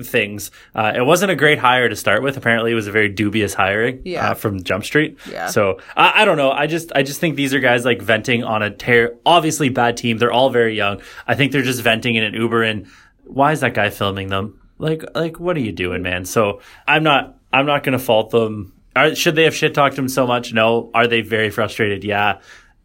things, uh, it wasn't a great hire to start with. Apparently, it was a very dubious hiring Yeah. uh, from Jump Street. Yeah. So I, I don't know. I just, I just think these are guys like venting on a tear. Obviously, bad team. They're all very young. I think they're just venting in an Uber. And why is that guy filming them? Like, like, what are you doing, man? So I'm not, I'm not going to fault them. Are, should they have shit talked to him so much? No. Are they very frustrated? Yeah.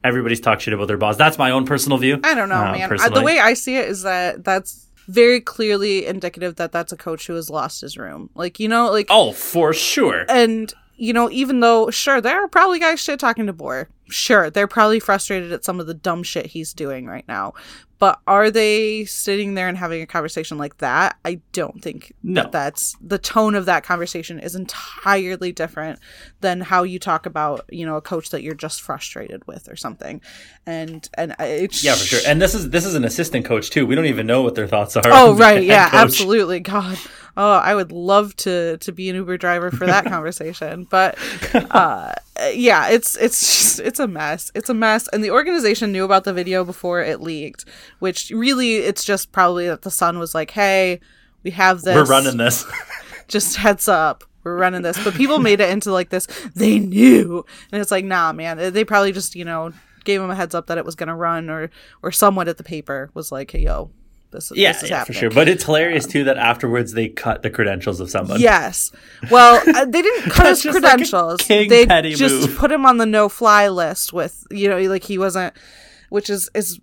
Everybody's talked shit about their boss. That's my own personal view. I don't know, Uh, man. I, the way I see it is that that's very clearly indicative that that's a coach who has lost his room. Like you know, like Oh, for sure. and you know, even though sure there are probably guys shit talking DeBoer. Sure, they're probably frustrated at some of the dumb shit he's doing right now. But are they sitting there and having a conversation like that? I don't think No. that that's the tone of that conversation is entirely different than how you talk about you know a coach that you're just frustrated with or something. And and it's Yeah, for sure. And this is this is an assistant coach too. We don't even know what their thoughts are. Oh right, yeah, coach. absolutely. God, oh, I would love to to be an Uber driver for that conversation. But uh, yeah, it's it's just, it's a mess. It's a mess, and the organization knew about the video before it leaked. Which really, it's just probably that the Sun was like, "Hey, we have this. We're running this. Just heads up." We're running this, but people made it into like this. They knew, and it's like, nah, man. They probably just, you know, gave him a heads up that it was going to run, or or someone at the paper was like, "Hey, yo, this, yeah, this is yeah, for sure. But it's hilarious too that afterwards they cut the credentials of someone. Yes. Well, uh, they didn't cut his just like credentials. they just move. put him on the no fly list with, you know, like he wasn't, which is is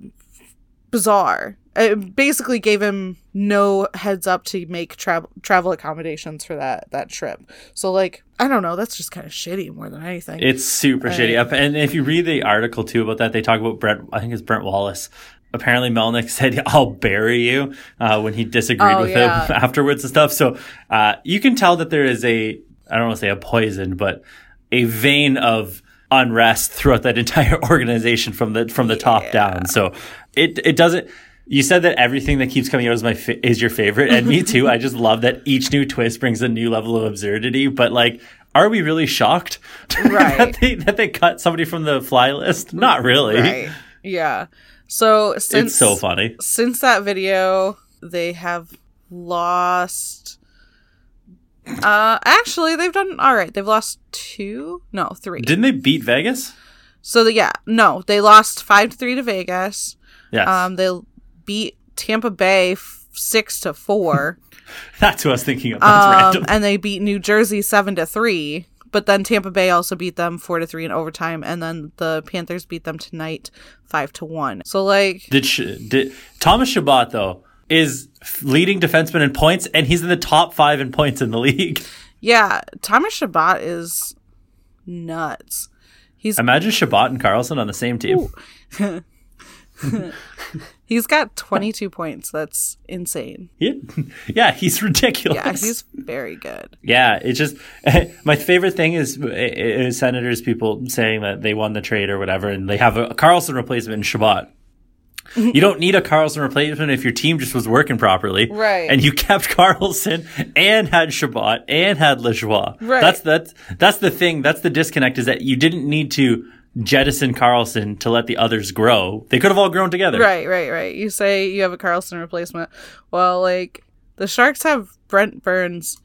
bizarre. It basically gave him no heads up to make travel travel accommodations for that that trip. So like, I don't know, that's just kind of shitty more than anything. It's super shitty. And if you read the article too about that, they talk about Brent. I think it's Brent Wallace. Apparently, Melnyk said, "I'll bury you" uh, when he disagreed Oh, with yeah. him afterwards and stuff. So uh, you can tell that there is a I don't want to say a poison, but a vein of unrest throughout that entire organization from the from the top down. So it it doesn't. You said that everything that keeps coming out is my fa- is your favorite, and me too. I just love that each new twist brings a new level of absurdity. But like, are we really shocked Right. that they that they cut somebody from the fly list? Not really. right. Yeah. So since It's so funny. since that video, they have lost. Uh, actually, they've done all right. They've lost two, no, three. Didn't they beat Vegas? so the, yeah, no, they lost five to three to Vegas. Yes, Um, they beat Tampa Bay f- six to four. that's what I was thinking of. That's um, random. and they beat New Jersey seven to three. But then Tampa Bay also beat them four to three in overtime, and then the Panthers beat them tonight five to one. So like, Did Sh- did Thomas Chabot though is leading defenseman in points, and he's in the top five in points in the league. Yeah, Thomas Chabot is nuts. He's Imagine Chabot and Karlsson on the same team. he's got 22 points. That's insane. He- yeah, he's ridiculous. Yeah, he's very good. Yeah, it's just my favorite thing is, uh, is senators people saying that they won the trade or whatever, and they have a Karlsson replacement in Chabot. you don't need a Karlsson replacement if your team just was working properly, Right. And you kept Karlsson and had Chabot and had Lajoie. Right. That's that's that's the thing. That's the disconnect is that you didn't need to jettison Karlsson to let the others grow. They could have all grown together. Right, right, right. You say you have a Karlsson replacement. Well, like the Sharks have Brent Burns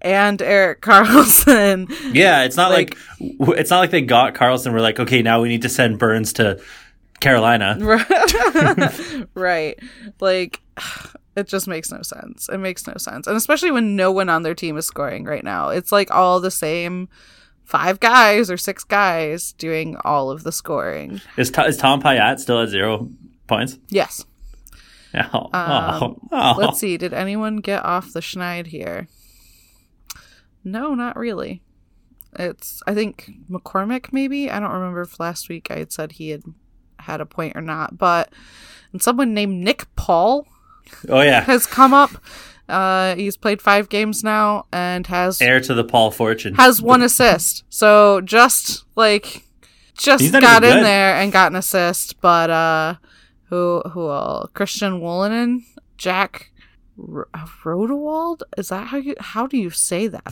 and Erik Karlsson. Yeah, it's not like, Like- it's not like they got Karlsson. We're like, okay, now we need to send Burns to Carolina. right. Like it just makes no sense. It makes no sense. And especially when no one on their team is scoring right now. It's like all the same five guys or six guys doing all of the scoring. Is, T- is Tom Pyatt still at zero points? Yes. Oh, Um, oh, oh. Let's see. Did anyone get off the schneid here? No, not really. It's I think McCormick maybe. I don't remember if last week I had said he had had a point or not, but and someone named Nick Paul oh yeah, has come up. Uh, he's played five games now and has heir to the Paul fortune. has one assist. So just like just got in good. there and got an assist. But uh, who who uh, Christian Wolanin, Jack R- Rodewald? Is that how you how do you say that?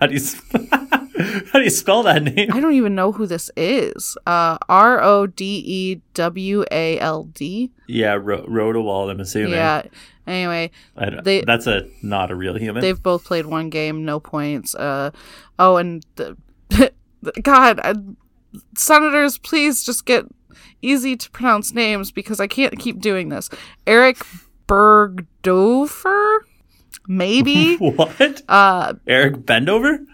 How do you s- how do you spell that name? I don't even know who this is. Uh, R O D E W A L D. Yeah, Ro- Rodewald. I'm assuming. Yeah. Anyway, they- that's a not a real human. They've both played one game, no points. Uh, oh, and the, God, I, senators, please just get easy to pronounce names because I can't keep doing this. Eric Bergdofer, maybe. what? uh, Eric Bendover?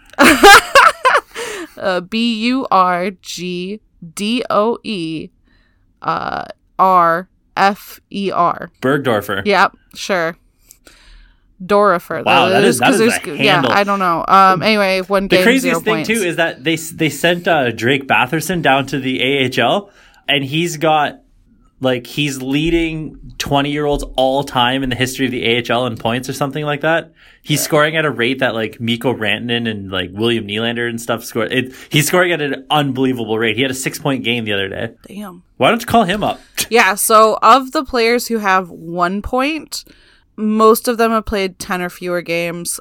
Uh, B U R G D O E, uh, R F E R. Bergdorfer. Yep, sure. Dorifer. Wow, that is- that is a yeah. handle. I don't know. Um. Anyway, one The craziest thing points. too is that they they sent uh, Drake Batherson down to the AHL, and he's got like he's leading twenty year olds all time in the history of the AHL in points or something like that. He's scoring at a rate that like Mikko Rantanen and like William Nylander and stuff score. It, he's scoring at an unbelievable rate. He had a six point game the other day. Damn. Why don't you call him up? Yeah. So of the players who have one point, most of them have played ten or fewer games.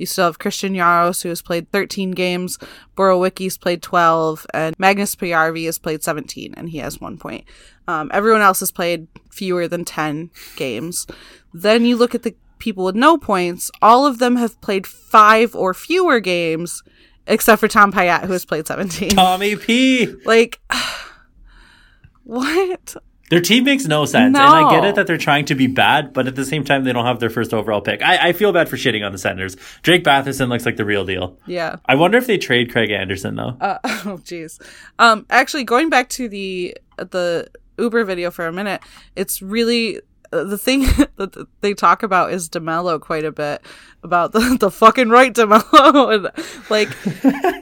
You still have Christian Jaros, who has played 13 games. Borowiecki's played 12, and Magnus Pääjärvi has played 17, and he has one point. Um, everyone else has played fewer than 10 games. Then you look at the people with no points. All of them have played five or fewer games, except for Tom Pyatt, who has played 17. Tommy P. Like, what? Their team makes no sense, and I get it that they're trying to be bad, but at the same time, they don't have their first overall pick. I, I feel bad for shitting on the Senators. Drake Batherson looks like the real deal. Yeah. I wonder if they trade Craig Anderson though. Uh, oh, jeez. Um, actually, going back to the the Uber video for a minute, it's really uh, the thing that they talk about is Demelo quite a bit about the the fucking right Demelo, and like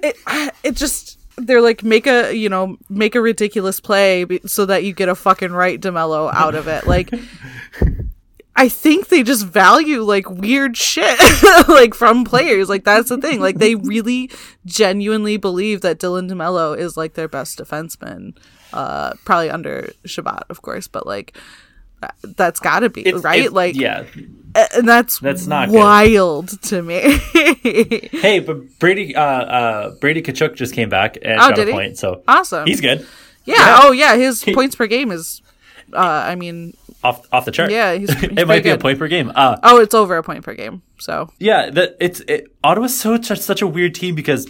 it it just. They're like make a you know make a ridiculous play so that you get a fucking right Demelo out of it. Like I think they just value like weird shit like from players. Like that's the thing. Like they really genuinely believe that Dylan DeMelo is like their best defenseman. Uh probably under Chabot, of course, but like that's got to be It's- right. it's- like yeah. and that's That's not good. wild to me. Hey, but Brady uh, uh, Brady Tkachuk just came back and Oh, got did a he? point, so awesome. he's good Yeah. Yeah. Oh yeah, his points per game is uh I mean, off off the chart. yeah, he's, he's it might be a good. point per game. Uh, Oh, it's over a point per game. So, yeah, that it's it, Ottawa's so such, such a weird team because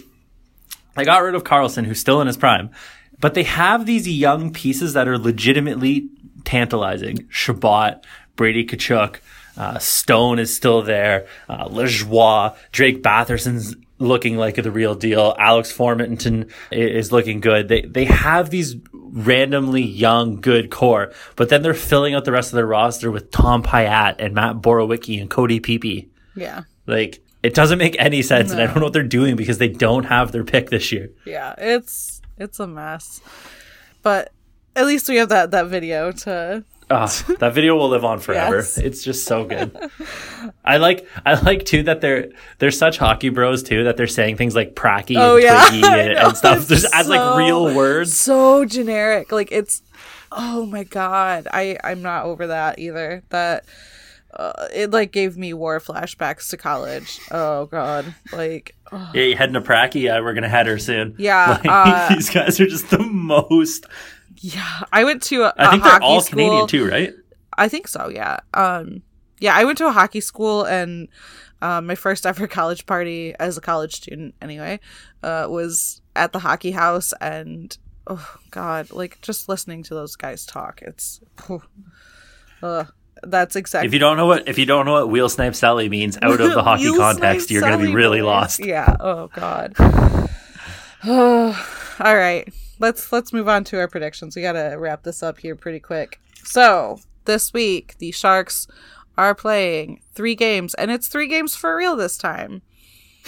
they got rid of Karlsson, who's still in his prime, but they have these young pieces that are legitimately tantalizing. Chabot, Brady Tkachuk, uh, Stone is still there, uh, Lajoie, Drake Batherson's looking like the real deal. Alex Formanton is looking good. They they have these randomly young good core, but then they're filling out the rest of their roster with Tom Pyatt and Matt Borowiecki and Cody Pepe. yeah. Like it doesn't make any sense, and I don't know what they're doing because they don't have their pick this year. yeah it's it's a mess but at least we have that that video to Ah, that video will live on forever. Yes. It's just so good. I like I like too that they're they're such hockey bros too that they're saying things like pracky Oh, and yeah. twiggy and, and stuff just It's as like real words. so generic like it's oh my god i i'm not over that either that uh, it like gave me war flashbacks to college oh god like oh. Yeah, you heading to pracky? Yeah, we're gonna head her soon. Yeah, Like, uh, these guys are just the most. Yeah i went to a, I a think they're hockey all school. Canadian too, right? I think so, yeah. Um yeah, I went to a hockey school and um, my first ever college party as a college student anyway uh, was at the hockey house and oh god like just listening to those guys talk it's uh, that's exactly If you don't know what if you don't know what wheel snipe Sally means out of the hockey context, you're gonna be really lost. Yeah. Oh God. All right. Let's let's move on to our predictions. We got to wrap this up here pretty quick. So, this week the Sharks are playing 3 games and it's 3 games for real this time.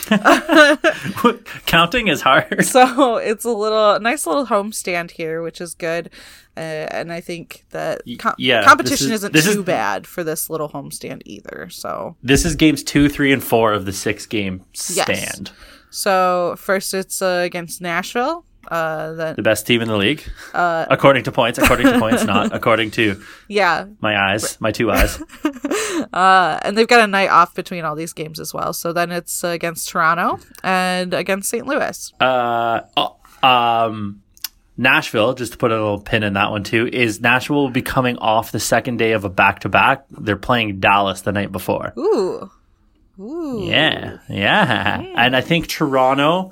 Counting is hard. So, it's a little nice little homestand here, which is good. Uh, and I think that com- yeah, competition is- isn't too is- bad for this little homestand either. So, This is games two, three, and four of the six game Yes. stand. so first it's uh, against Nashville. Uh, then The best team in the league, uh, according to points. According to points, not according to yeah, my eyes, my two eyes. Uh, and they've got a night off between all these games as well. So then it's against Toronto and against St. Louis. Uh, oh, um, Nashville, just to put a little pin in that one too, is Nashville will be coming off the second day of a back to back. They're playing Dallas the night before. Ooh. Ooh. Yeah, yeah. And I think Toronto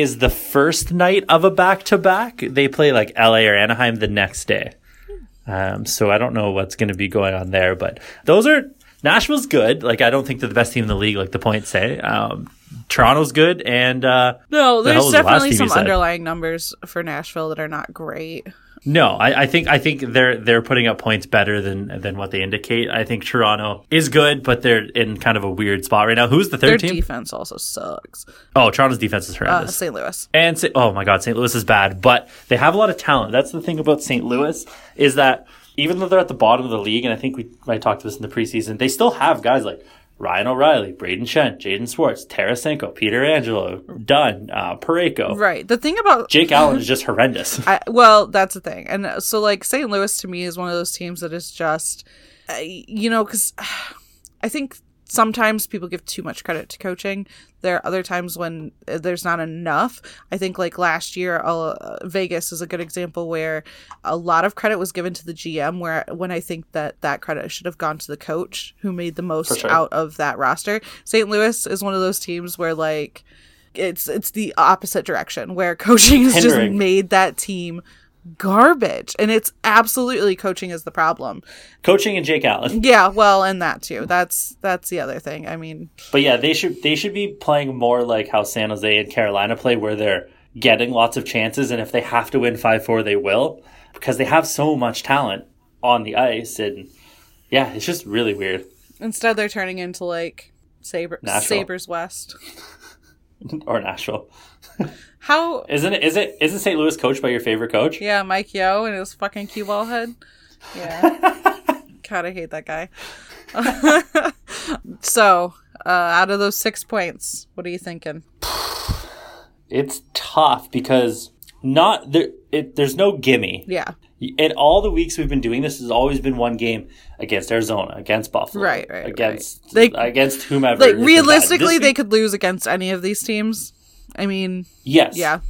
is the first night of a back to back. They play like LA or Anaheim the next day. Um, so I don't know what's going to be going on there, but those are Nashville's good. Like I don't think they're the best team in the league, like the points say. Um, Toronto's good, and uh, No, there's the definitely you some underlying numbers for Nashville that are not great. No, I, I think I think they're they're putting up points better than than what they indicate. I think Toronto is good, but they're in kind of a weird spot right now. Who's the Their third team? defense also sucks. oh, Toronto's defense is Uh, horrendous. St. Louis. and Sa- oh my god, St. Louis is bad, but they have a lot of talent. That's the thing about St. Louis is that even though they're at the bottom of the league, and I think we might talk to this in the preseason, they still have guys like Ryan O'Reilly, Brayden Schenn, Jaden Schwartz, Tarasenko, Pietrangelo, Dunn, uh, Pareko. Right. The thing about Jake Allen is just horrendous. I, well, that's the thing. And uh, so, like, St. Louis to me is one of those teams that is just, uh, you know, because I think sometimes people give too much credit to coaching. There are other times when uh, there's not enough. I think, like, last year, uh, Vegas is a good example where a lot of credit was given to the GM, where when I think that that credit should have gone to the coach who made the most sure. out of that roster. St. Louis is one of those teams where, like, it's it's the opposite direction where coaching has just made that team garbage. And it's absolutely coaching is the problem. Coaching and Jake Allen. yeah well and that too. That's that's the other thing. I mean But yeah, they should they should be playing more like how San Jose and Carolina play, where they're getting lots of chances, and if they have to win five four, they will, because they have so much talent on the ice, and yeah, it's just really weird. instead they're turning into like saber Nashville. Sabres west. Or Nashville, how isn't it? Is it? Isn't St. Louis coached by your favorite coach? yeah Mike Yeo and his fucking cue ball head yeah god i hate that guy so uh out of those six points what are you thinking It's tough because not there. It, there's no gimme. yeah In all the weeks we've been doing this, has always been one game against Arizona, against Buffalo, Right, right, against right. They- against whomever. like has been bad. realistically they week- could lose against any of these teams i mean yes, yeah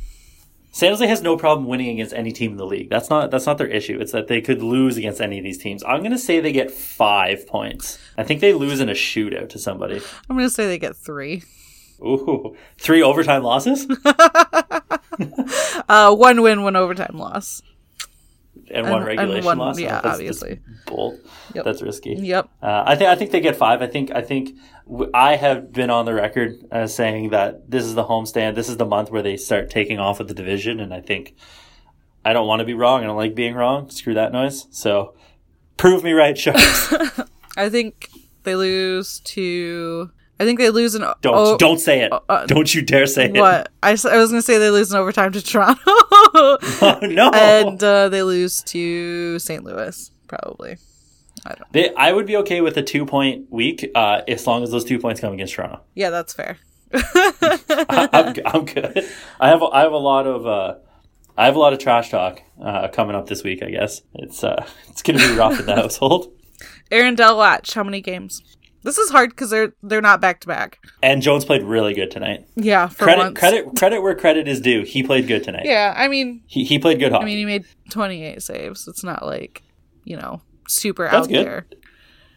San Jose has no problem winning against any team in the league. That's not that's not their issue. It's that they could lose against any of these teams. I'm going to say they get five points. I think they lose in a shootout to somebody. i'm gonna say they get three Ooh, three overtime losses uh one win one overtime loss and, one And- and regulation one- loss. yeah, That's- that's obviously. bold. Yep. That's risky. yep Uh, I think I think they get five. I think I think w- I have been on the record as saying that this is the homestand. This is the month where they start taking off with the division, and I think I don't want to be wrong. I don't like being wrong. Screw that noise. So prove me right, Sharks. i think they lose to i think they lose an Don't oh, don't say it. uh, don't you dare say it. what I, I was gonna say they lose in overtime to toronto Oh, no. and uh, they lose to st louis probably I don't. They, I would be okay with a two point week uh, as long as those two points come against Toronto. yeah that's fair I, I'm, I'm good. I have a, I have a lot of uh, I have a lot of trash talk uh, coming up this week. I guess it's uh, it's gonna be rough in the household. Aaron Dell watch how many games this is hard because they're they're not back to back And Jones played really good tonight. yeah for Credit once credit credit where credit is due. He played good tonight. yeah i mean He he played good hockey. I mean, he made 28 saves. It's not like, you know, super That's out good. there.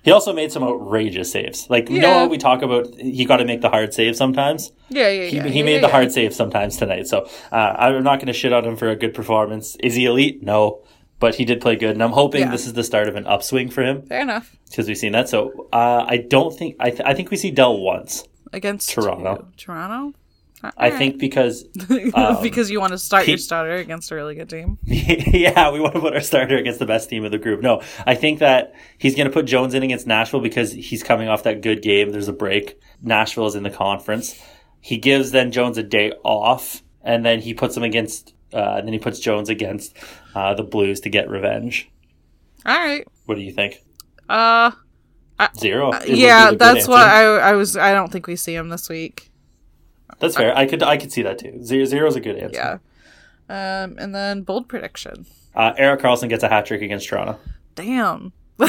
he also made some outrageous saves. Like you know we talk about he got to make the hard save sometimes. Yeah, yeah, He, yeah. he yeah, made yeah, the yeah. hard save sometimes tonight. So uh, I'm not going to shit on him for a good performance. Is he elite? No, but he did play good, and I'm hoping Yeah. this is the start of an upswing for him Fair enough. because we've seen that. So uh, I don't think I, th- I think we see Dell once. Against Toronto. who? Toronto? I think because Um, because you want to start your starter against a really good team. yeah, we want to put our starter against the best team of the group. No, I think that he's going to put Jones in against Nashville because he's coming off that good game. There's a break. Nashville is in the conference. He gives then Jones a day off, and then he puts him against. Uh, and then he puts Jones against uh, the Blues to get revenge. All right. What do you think? Uh, Zero. It yeah, that's what. I I was. I don't think we see him this week. That's fair. I could I could see that too. Zero zero is a good answer. Yeah. Um, and then bold prediction. Uh, Erik Karlsson gets a hat trick against Toronto. Damn.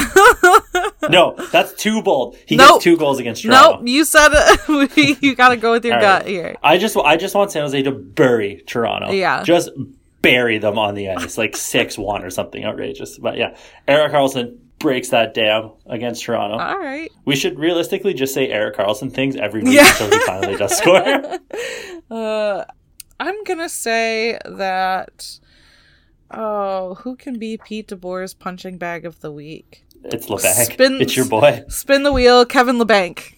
No, that's too bold. He Nope. gets two goals against Toronto. Nope, you said it. you got to go with your All gut right. here. I just I just want San Jose to bury Toronto. Yeah. Just bury them on the ice, like six one or something outrageous. But yeah, Erik Karlsson breaks that dam against Toronto. All right. we should realistically just say Erik Karlsson things every week Yeah. until he finally does score. Uh, I'm gonna say that. Oh, who can be Pete DeBoer's punching bag of the week? It's Labanc. Spin- It's your boy. Spin the wheel. Kevin Labanc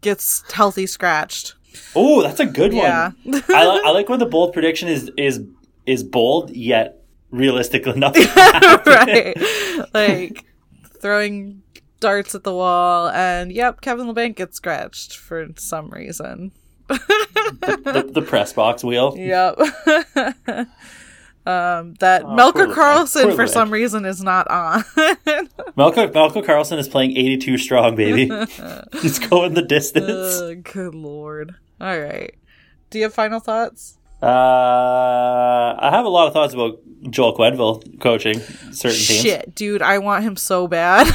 gets healthy scratched. Oh, that's a good Yeah. one. I, li- I like when the bold prediction is is is bold yet realistic enough. right. Like throwing darts at the wall, and yep, Kevin Labanc gets scratched for some reason. the, the press box wheel. Yep. um, that Oh, Melker poor Karlsson Poor for some reason is not on. Malcolm, Malcolm Karlsson is playing 82 strong, baby. He's going the distance. Uh, good lord. All right. Do you have final thoughts? Uh, I have a lot of thoughts about Joel Quenneville coaching certain teams. Shit, dude, I want him so bad.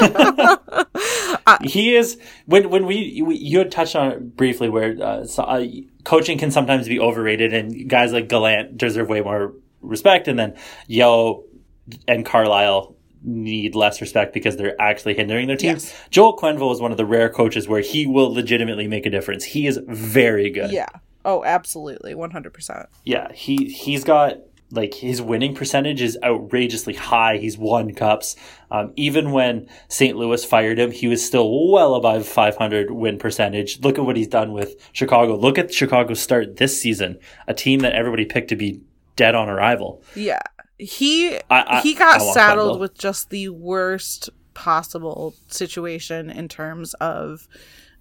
He is when when we, we you had touched on it briefly where uh, so, uh, coaching can sometimes be overrated and guys like Gallant deserve way more respect and then Yeo and Carlisle need less respect because they're actually hindering their teams. Joel Quenneville is one of the rare coaches where he will legitimately make a difference. He is very good. yeah. Oh, absolutely. 100%. Yeah, he he's got like his winning percentage is outrageously high. He's won cups. Um, even when St. Louis fired him, he was still well above 500 win percentage. Look at what he's done with Chicago. Look at Chicago's start this season, a team that everybody picked to be dead on arrival. Yeah. He I- I- he got saddled with just the worst possible situation in terms of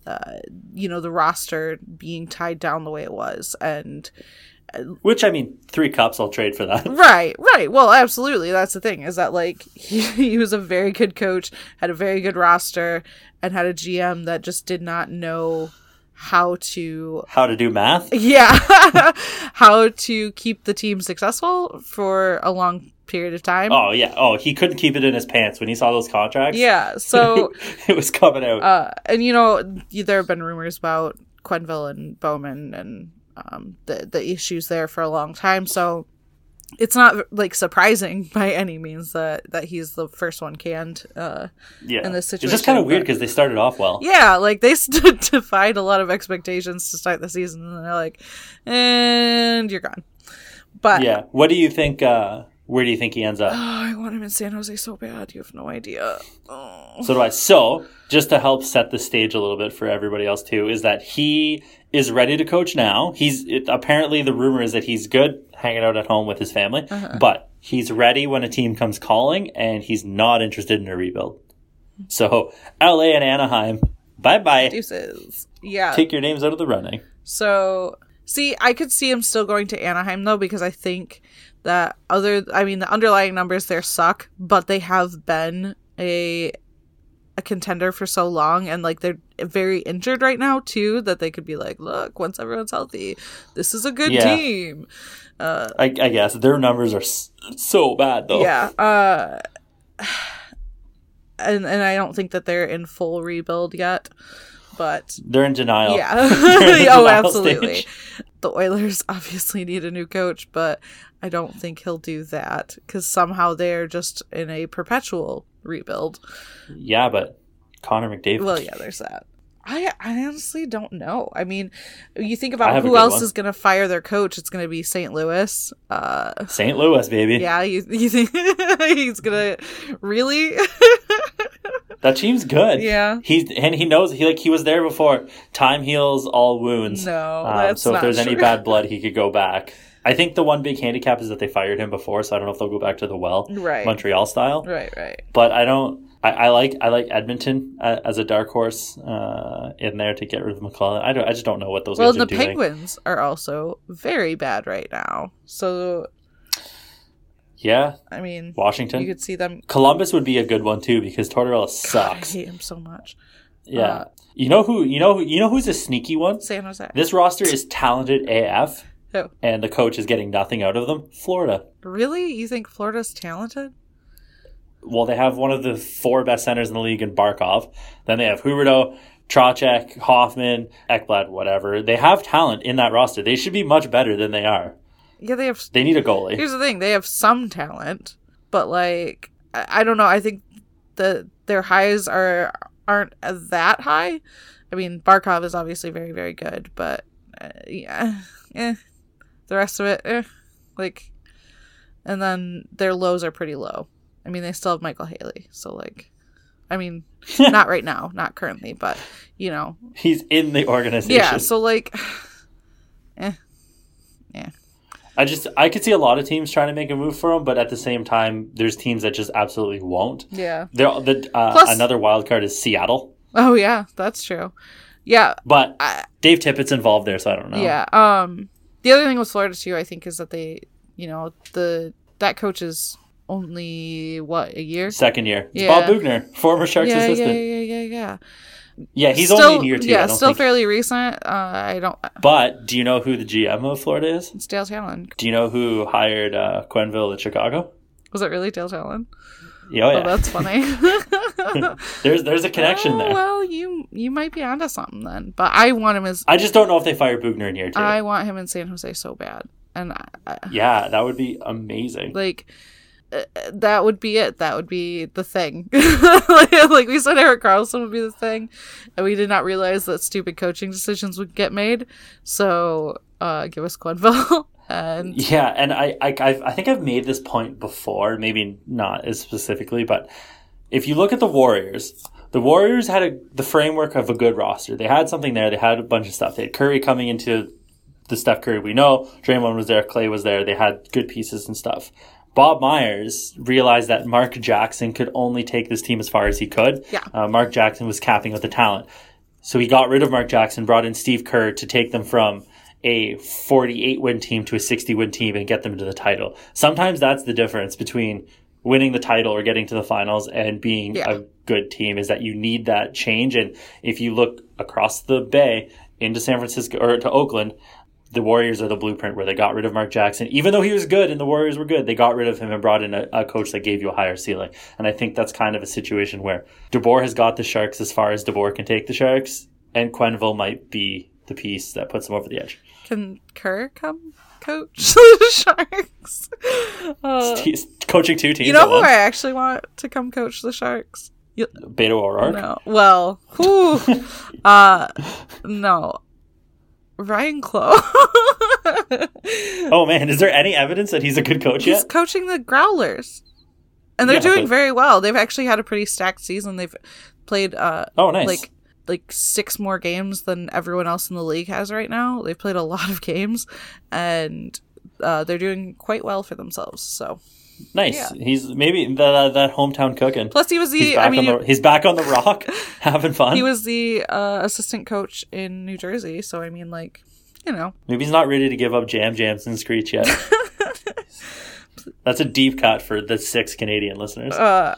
uh, you know the roster being tied down the way it was and Which I mean, three cups I'll trade for that. Right, right. Well, absolutely. That's the thing is that like he, he was a very good coach, had a very good roster, and had a GM that just did not know how to How to do math? yeah how to keep the team successful for a long period of time. Oh yeah. Oh, he couldn't keep it in his pants when he saw those contracts. Yeah. So it was coming out. uh, and you know there have been rumors about Quenneville and Bowman and um, the the issues there for a long time. So it's not like surprising by any means that that he's the first one canned. Uh, yeah. in this situation It's just kind of weird because they started off well. yeah, like they st- defied a lot of expectations to start the season, and they're like, and you're gone. But Yeah. What do you think? Uh, where do you think he ends up? Oh, I want him in San Jose so bad. You have no idea. Oh. So do I. So, just to help set the stage a little bit for everybody else too, is that he is ready to coach now. He's it, apparently the rumor is that he's good hanging out at home with his family, uh-huh. but he's ready when a team comes calling, and he's not interested in a rebuild. So, L.A. and Anaheim, bye bye. Deuces. Yeah. Take your names out of the running. So, see, I could see him still going to Anaheim though, because I think that other, I mean, the underlying numbers there suck, but they have been a a contender for so long, and like they're very injured right now too, that they could be like, look, once everyone's healthy, this is a good Yeah. team. I, I guess their numbers are so bad though. Yeah. Uh, and and I don't think that they're in full rebuild yet, but They're in denial. Yeah. In oh, absolutely. stage. The Oilers obviously need a new coach, but I don't think he'll do that because somehow they're just in a perpetual rebuild. Yeah, but Connor McDavid. Well, yeah, there's that. I, I honestly don't know. I mean, you think about who else one. is going to fire their coach. It's going to be St. Louis. Uh, St. Louis, baby. yeah, you, you think he's going to really? That team's good. Yeah. He's and he knows he like he was there before. Time heals all wounds. No, Um, so if there's any bad blood, he could go back. I think the one big handicap is that they fired him before, so I don't know if they'll go back to the well, Right. Montreal style. Right, right. But I don't. I, I like I like Edmonton uh, as a dark horse uh, in there to get rid of McLellan. I don't. I just don't know what those Well, guys and are the. Penguins are also very bad right now. So, Yeah, I mean, Washington. you could see them. Columbus would be a good one too because Tortorella God, I sucks. hate him so much. yeah, uh, you know who? You know who? You know who's a sneaky one? San Jose. This roster is talented AF, Who? and the coach is getting nothing out of them. Florida. Really? You think Florida's talented? Well, they have one of the four best centers in the league in Barkov. Then they have Huberdeau, Trocheck, Hoffman, Ekblad, whatever. They have talent in that roster. They should be much better than they are. Yeah, they have. They need a goalie. Here's the thing: they have some talent, but like, I, I don't know. I think the their highs are aren't that high. I mean, Barkov is obviously very, very good, but uh, yeah, eh. The rest of it, eh. like, and then their lows are pretty low. I mean, they still have Micheal Haley, so like, I mean, not right now, not currently, but you know, He's in the organization. yeah. So like, eh, yeah. I just I could see a lot of teams trying to make a move for him, but at the same time, there's teams that just absolutely won't. yeah. There, the uh, Plus- another wild card is Seattle, Oh yeah, that's true. Yeah, but I- Dave Tippett's involved there, so I don't know. Yeah. Um the other thing with Florida too, I think, is that they you know, the that coach is only what, a year? Second year, it's Yeah. Bob Boughner, former Sharks yeah, yeah, assistant. yeah, yeah, yeah, Yeah, he's still, only in year two. Yeah, I don't still think. fairly recent. Uh I don't But do you know who the GM of Florida is? it's Dale Tallon. Do you know who hired uh, Quenneville at Chicago? Was it really Dale Tallon? Yeah, oh, yeah. that's funny. there's there's a connection Oh, there. Well, you you might be onto something then. But I want him as I just don't know if they fire Boughner in year two. I want him in San Jose so bad. And I, yeah, that would be amazing. like uh, that would be it that would be the thing like, like we said Erik Karlsson would be the thing and we did not realize that stupid coaching decisions would get made so uh give us Quenneville and Yeah, and I, I I've, I think I've made this point before, maybe not as specifically, but if you look at the Warriors, the Warriors had a, the framework of a good roster. They had something there. They had a bunch of stuff. They had Curry coming into the Steph Curry we know. Draymond was there. Klay was there. They had good pieces and stuff. Bob Myers realized that Mark Jackson could only take this team as far as he could. Yeah. Uh, Mark Jackson was capping with the talent. So he got rid of Mark Jackson, brought in Steve Kerr to take them from a 48 win team to a 60 win team and get them to the title. Sometimes that's the difference between winning the title or getting to the finals and being Yeah. a good team is that you need that change. And if you look across the bay into San Francisco or to Oakland, the Warriors are the blueprint where they got rid of Mark Jackson. Even though he was good and the Warriors were good, they got rid of him and brought in a, a coach that gave you a higher ceiling. And I think that's kind of a situation where DeBoer has got the Sharks as far as DeBoer can take the Sharks, and Quenneville might be the piece that puts them over the edge. Can kerr come coach the sharks uh, He's coaching two teams you know who i actually want to come coach the sharks You- Beto O'Rourke. no well who uh no Ryan Clowe Oh man, is there any evidence that he's a good coach He's yet? coaching the Growlers. And they're Yeah, doing but- very well. They've actually had a pretty stacked season. They've played uh Oh, nice. like like six more games than everyone else in the league has right now. They've played a lot of games and uh, they're doing quite well for themselves. So nice. yeah. He's maybe that that hometown cooking. plus he was he's the back I mean on the he's back on the rock, having fun. he was the uh, assistant coach in New Jersey. So I mean like you know Maybe he's not ready to give up Jam Jams and Screech yet. That's a deep cut for the six Canadian listeners. uh,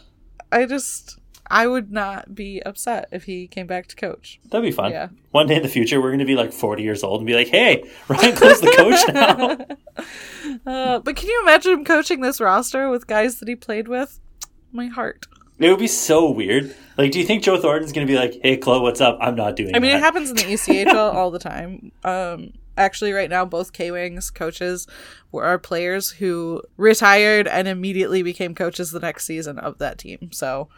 I just I would not be upset if he came back to coach. That'd be fun. yeah. One day in the future, we're going to be like 40 years old and be like, hey, Ryan Clowe's the coach now. Uh, but can you imagine him coaching this roster with guys that he played with? My heart. It would be so weird. Like, do you think Joe Thornton's going to be like, hey, Chloe, what's up? I'm not doing it. I mean, that. it happens in the ECHL all the time. Um, actually, right now, both K Wings coaches were are players who retired and immediately became coaches the next season of that team. So,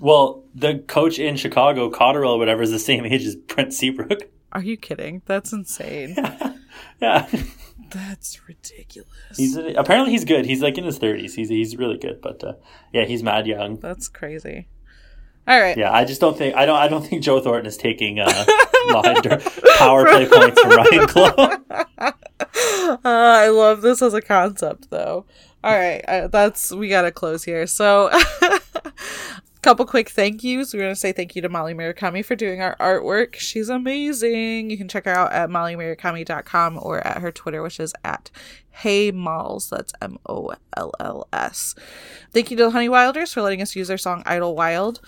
Well, the coach in Chicago, Cotterill or whatever, is the same age as Brent Seabrook. are you kidding? That's insane. Yeah. That's ridiculous. He's apparently he's good. He's like in his 30s. He's he's really good, but uh, yeah, he's mad young. That's crazy. All right. Yeah, I just don't think I don't I don't think Joe Thornton is taking uh, power play points from Ryan Clowe. Uh, I love this as a concept, though. All right, uh, that's we gotta close here. So, couple quick thank yous. We're gonna say thank you to Molly Murakami for doing our artwork. She's amazing. You can check her out at mollymurakami.com or at her Twitter, which is at Hey Malls. That's M O L L S. Thank you to the Honey Wilders for letting us use their song Idle Wild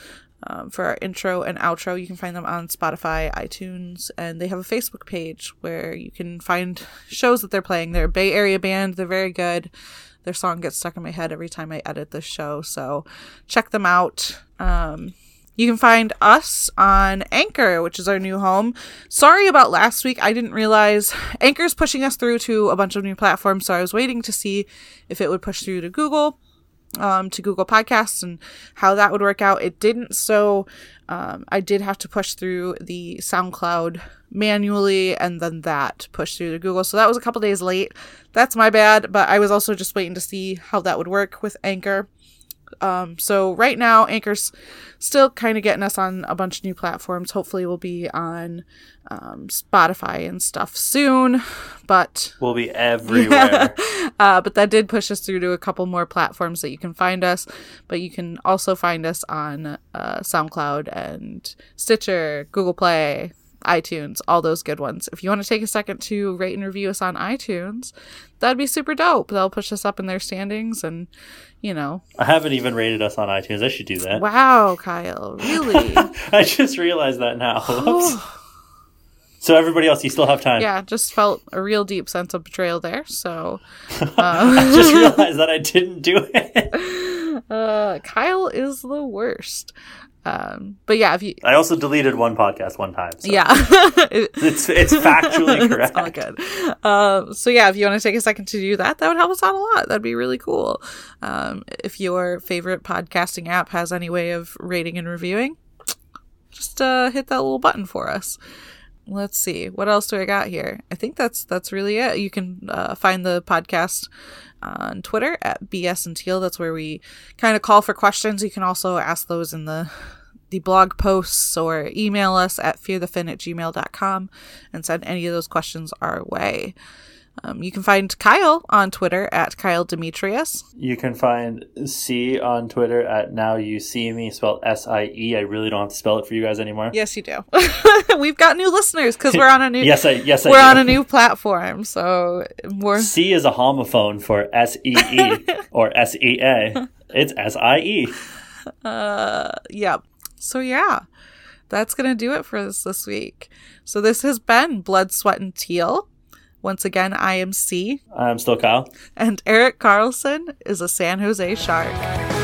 um, for our intro and outro. You can find them on Spotify, iTunes, and they have a Facebook page where you can find shows that they're playing. They're a Bay Area band, they're very good. Their song gets stuck in my head every time I edit this show, so check them out. Um, you can find us on Anchor, which is our new home. Sorry about last week. I didn't realize Anchor's pushing us through to a bunch of new platforms, so I was waiting to see if it would push through to Google um, to Google Podcasts and how that would work out. It didn't, so um, I did have to push through the SoundCloud manually and then that pushed through to Google. So that was a couple days late. That's my bad, but I was also just waiting to see how that would work with Anchor. Um, so right now, Anchor's still kind of getting us on a bunch of new platforms. Hopefully, we'll be on um, Spotify and stuff soon. But We'll be everywhere. uh, but that did push us through to a couple more platforms that you can find us. But you can also find us on uh, SoundCloud and Stitcher, Google Play, iTunes, all those good ones. If you want to take a second to rate and review us on iTunes, that'd be super dope. They'll push us up in their standings and, you know. I haven't even rated us on iTunes. I should do that. Wow, Kyle, really? I just realized that now. So everybody else, you still have time. yeah, just felt a real deep sense of betrayal there. So, I just um, realized that I didn't do it. uh, Kyle is the worst. Um, but yeah, if you, I also deleted one podcast one time. So yeah. It's it's factually correct. It's all good. Um, so yeah, if you want to take a second to do that, that would help us out a lot. That'd be really cool. Um, if your favorite podcasting app has any way of rating and reviewing, just uh, hit that little button for us. Let's see what else do I got here. I think that's that's really it. You can uh, find the podcast on Twitter at BS and Teal. That's where we kind of call for questions. You can also ask those in the the blog posts or email us at fearthefin at gmail.com and send any of those questions our way. Um, you can find Kyle on Twitter at Kyle Demetrius. You can find C on Twitter at now you see me spelled S I E. I really don't have to spell it for you guys anymore. Yes, you do. We've got new listeners because we're on a new Yes, I yes I we're do. on a new platform. So more C is a homophone for S E E or S E A. It's S I E. uh yeah. So yeah. That's gonna do it for us this week. So this has been Blood, Sweat, and Teal. Once again, I am C, I'm still Kyle. and Erik Karlsson is a San Jose Shark.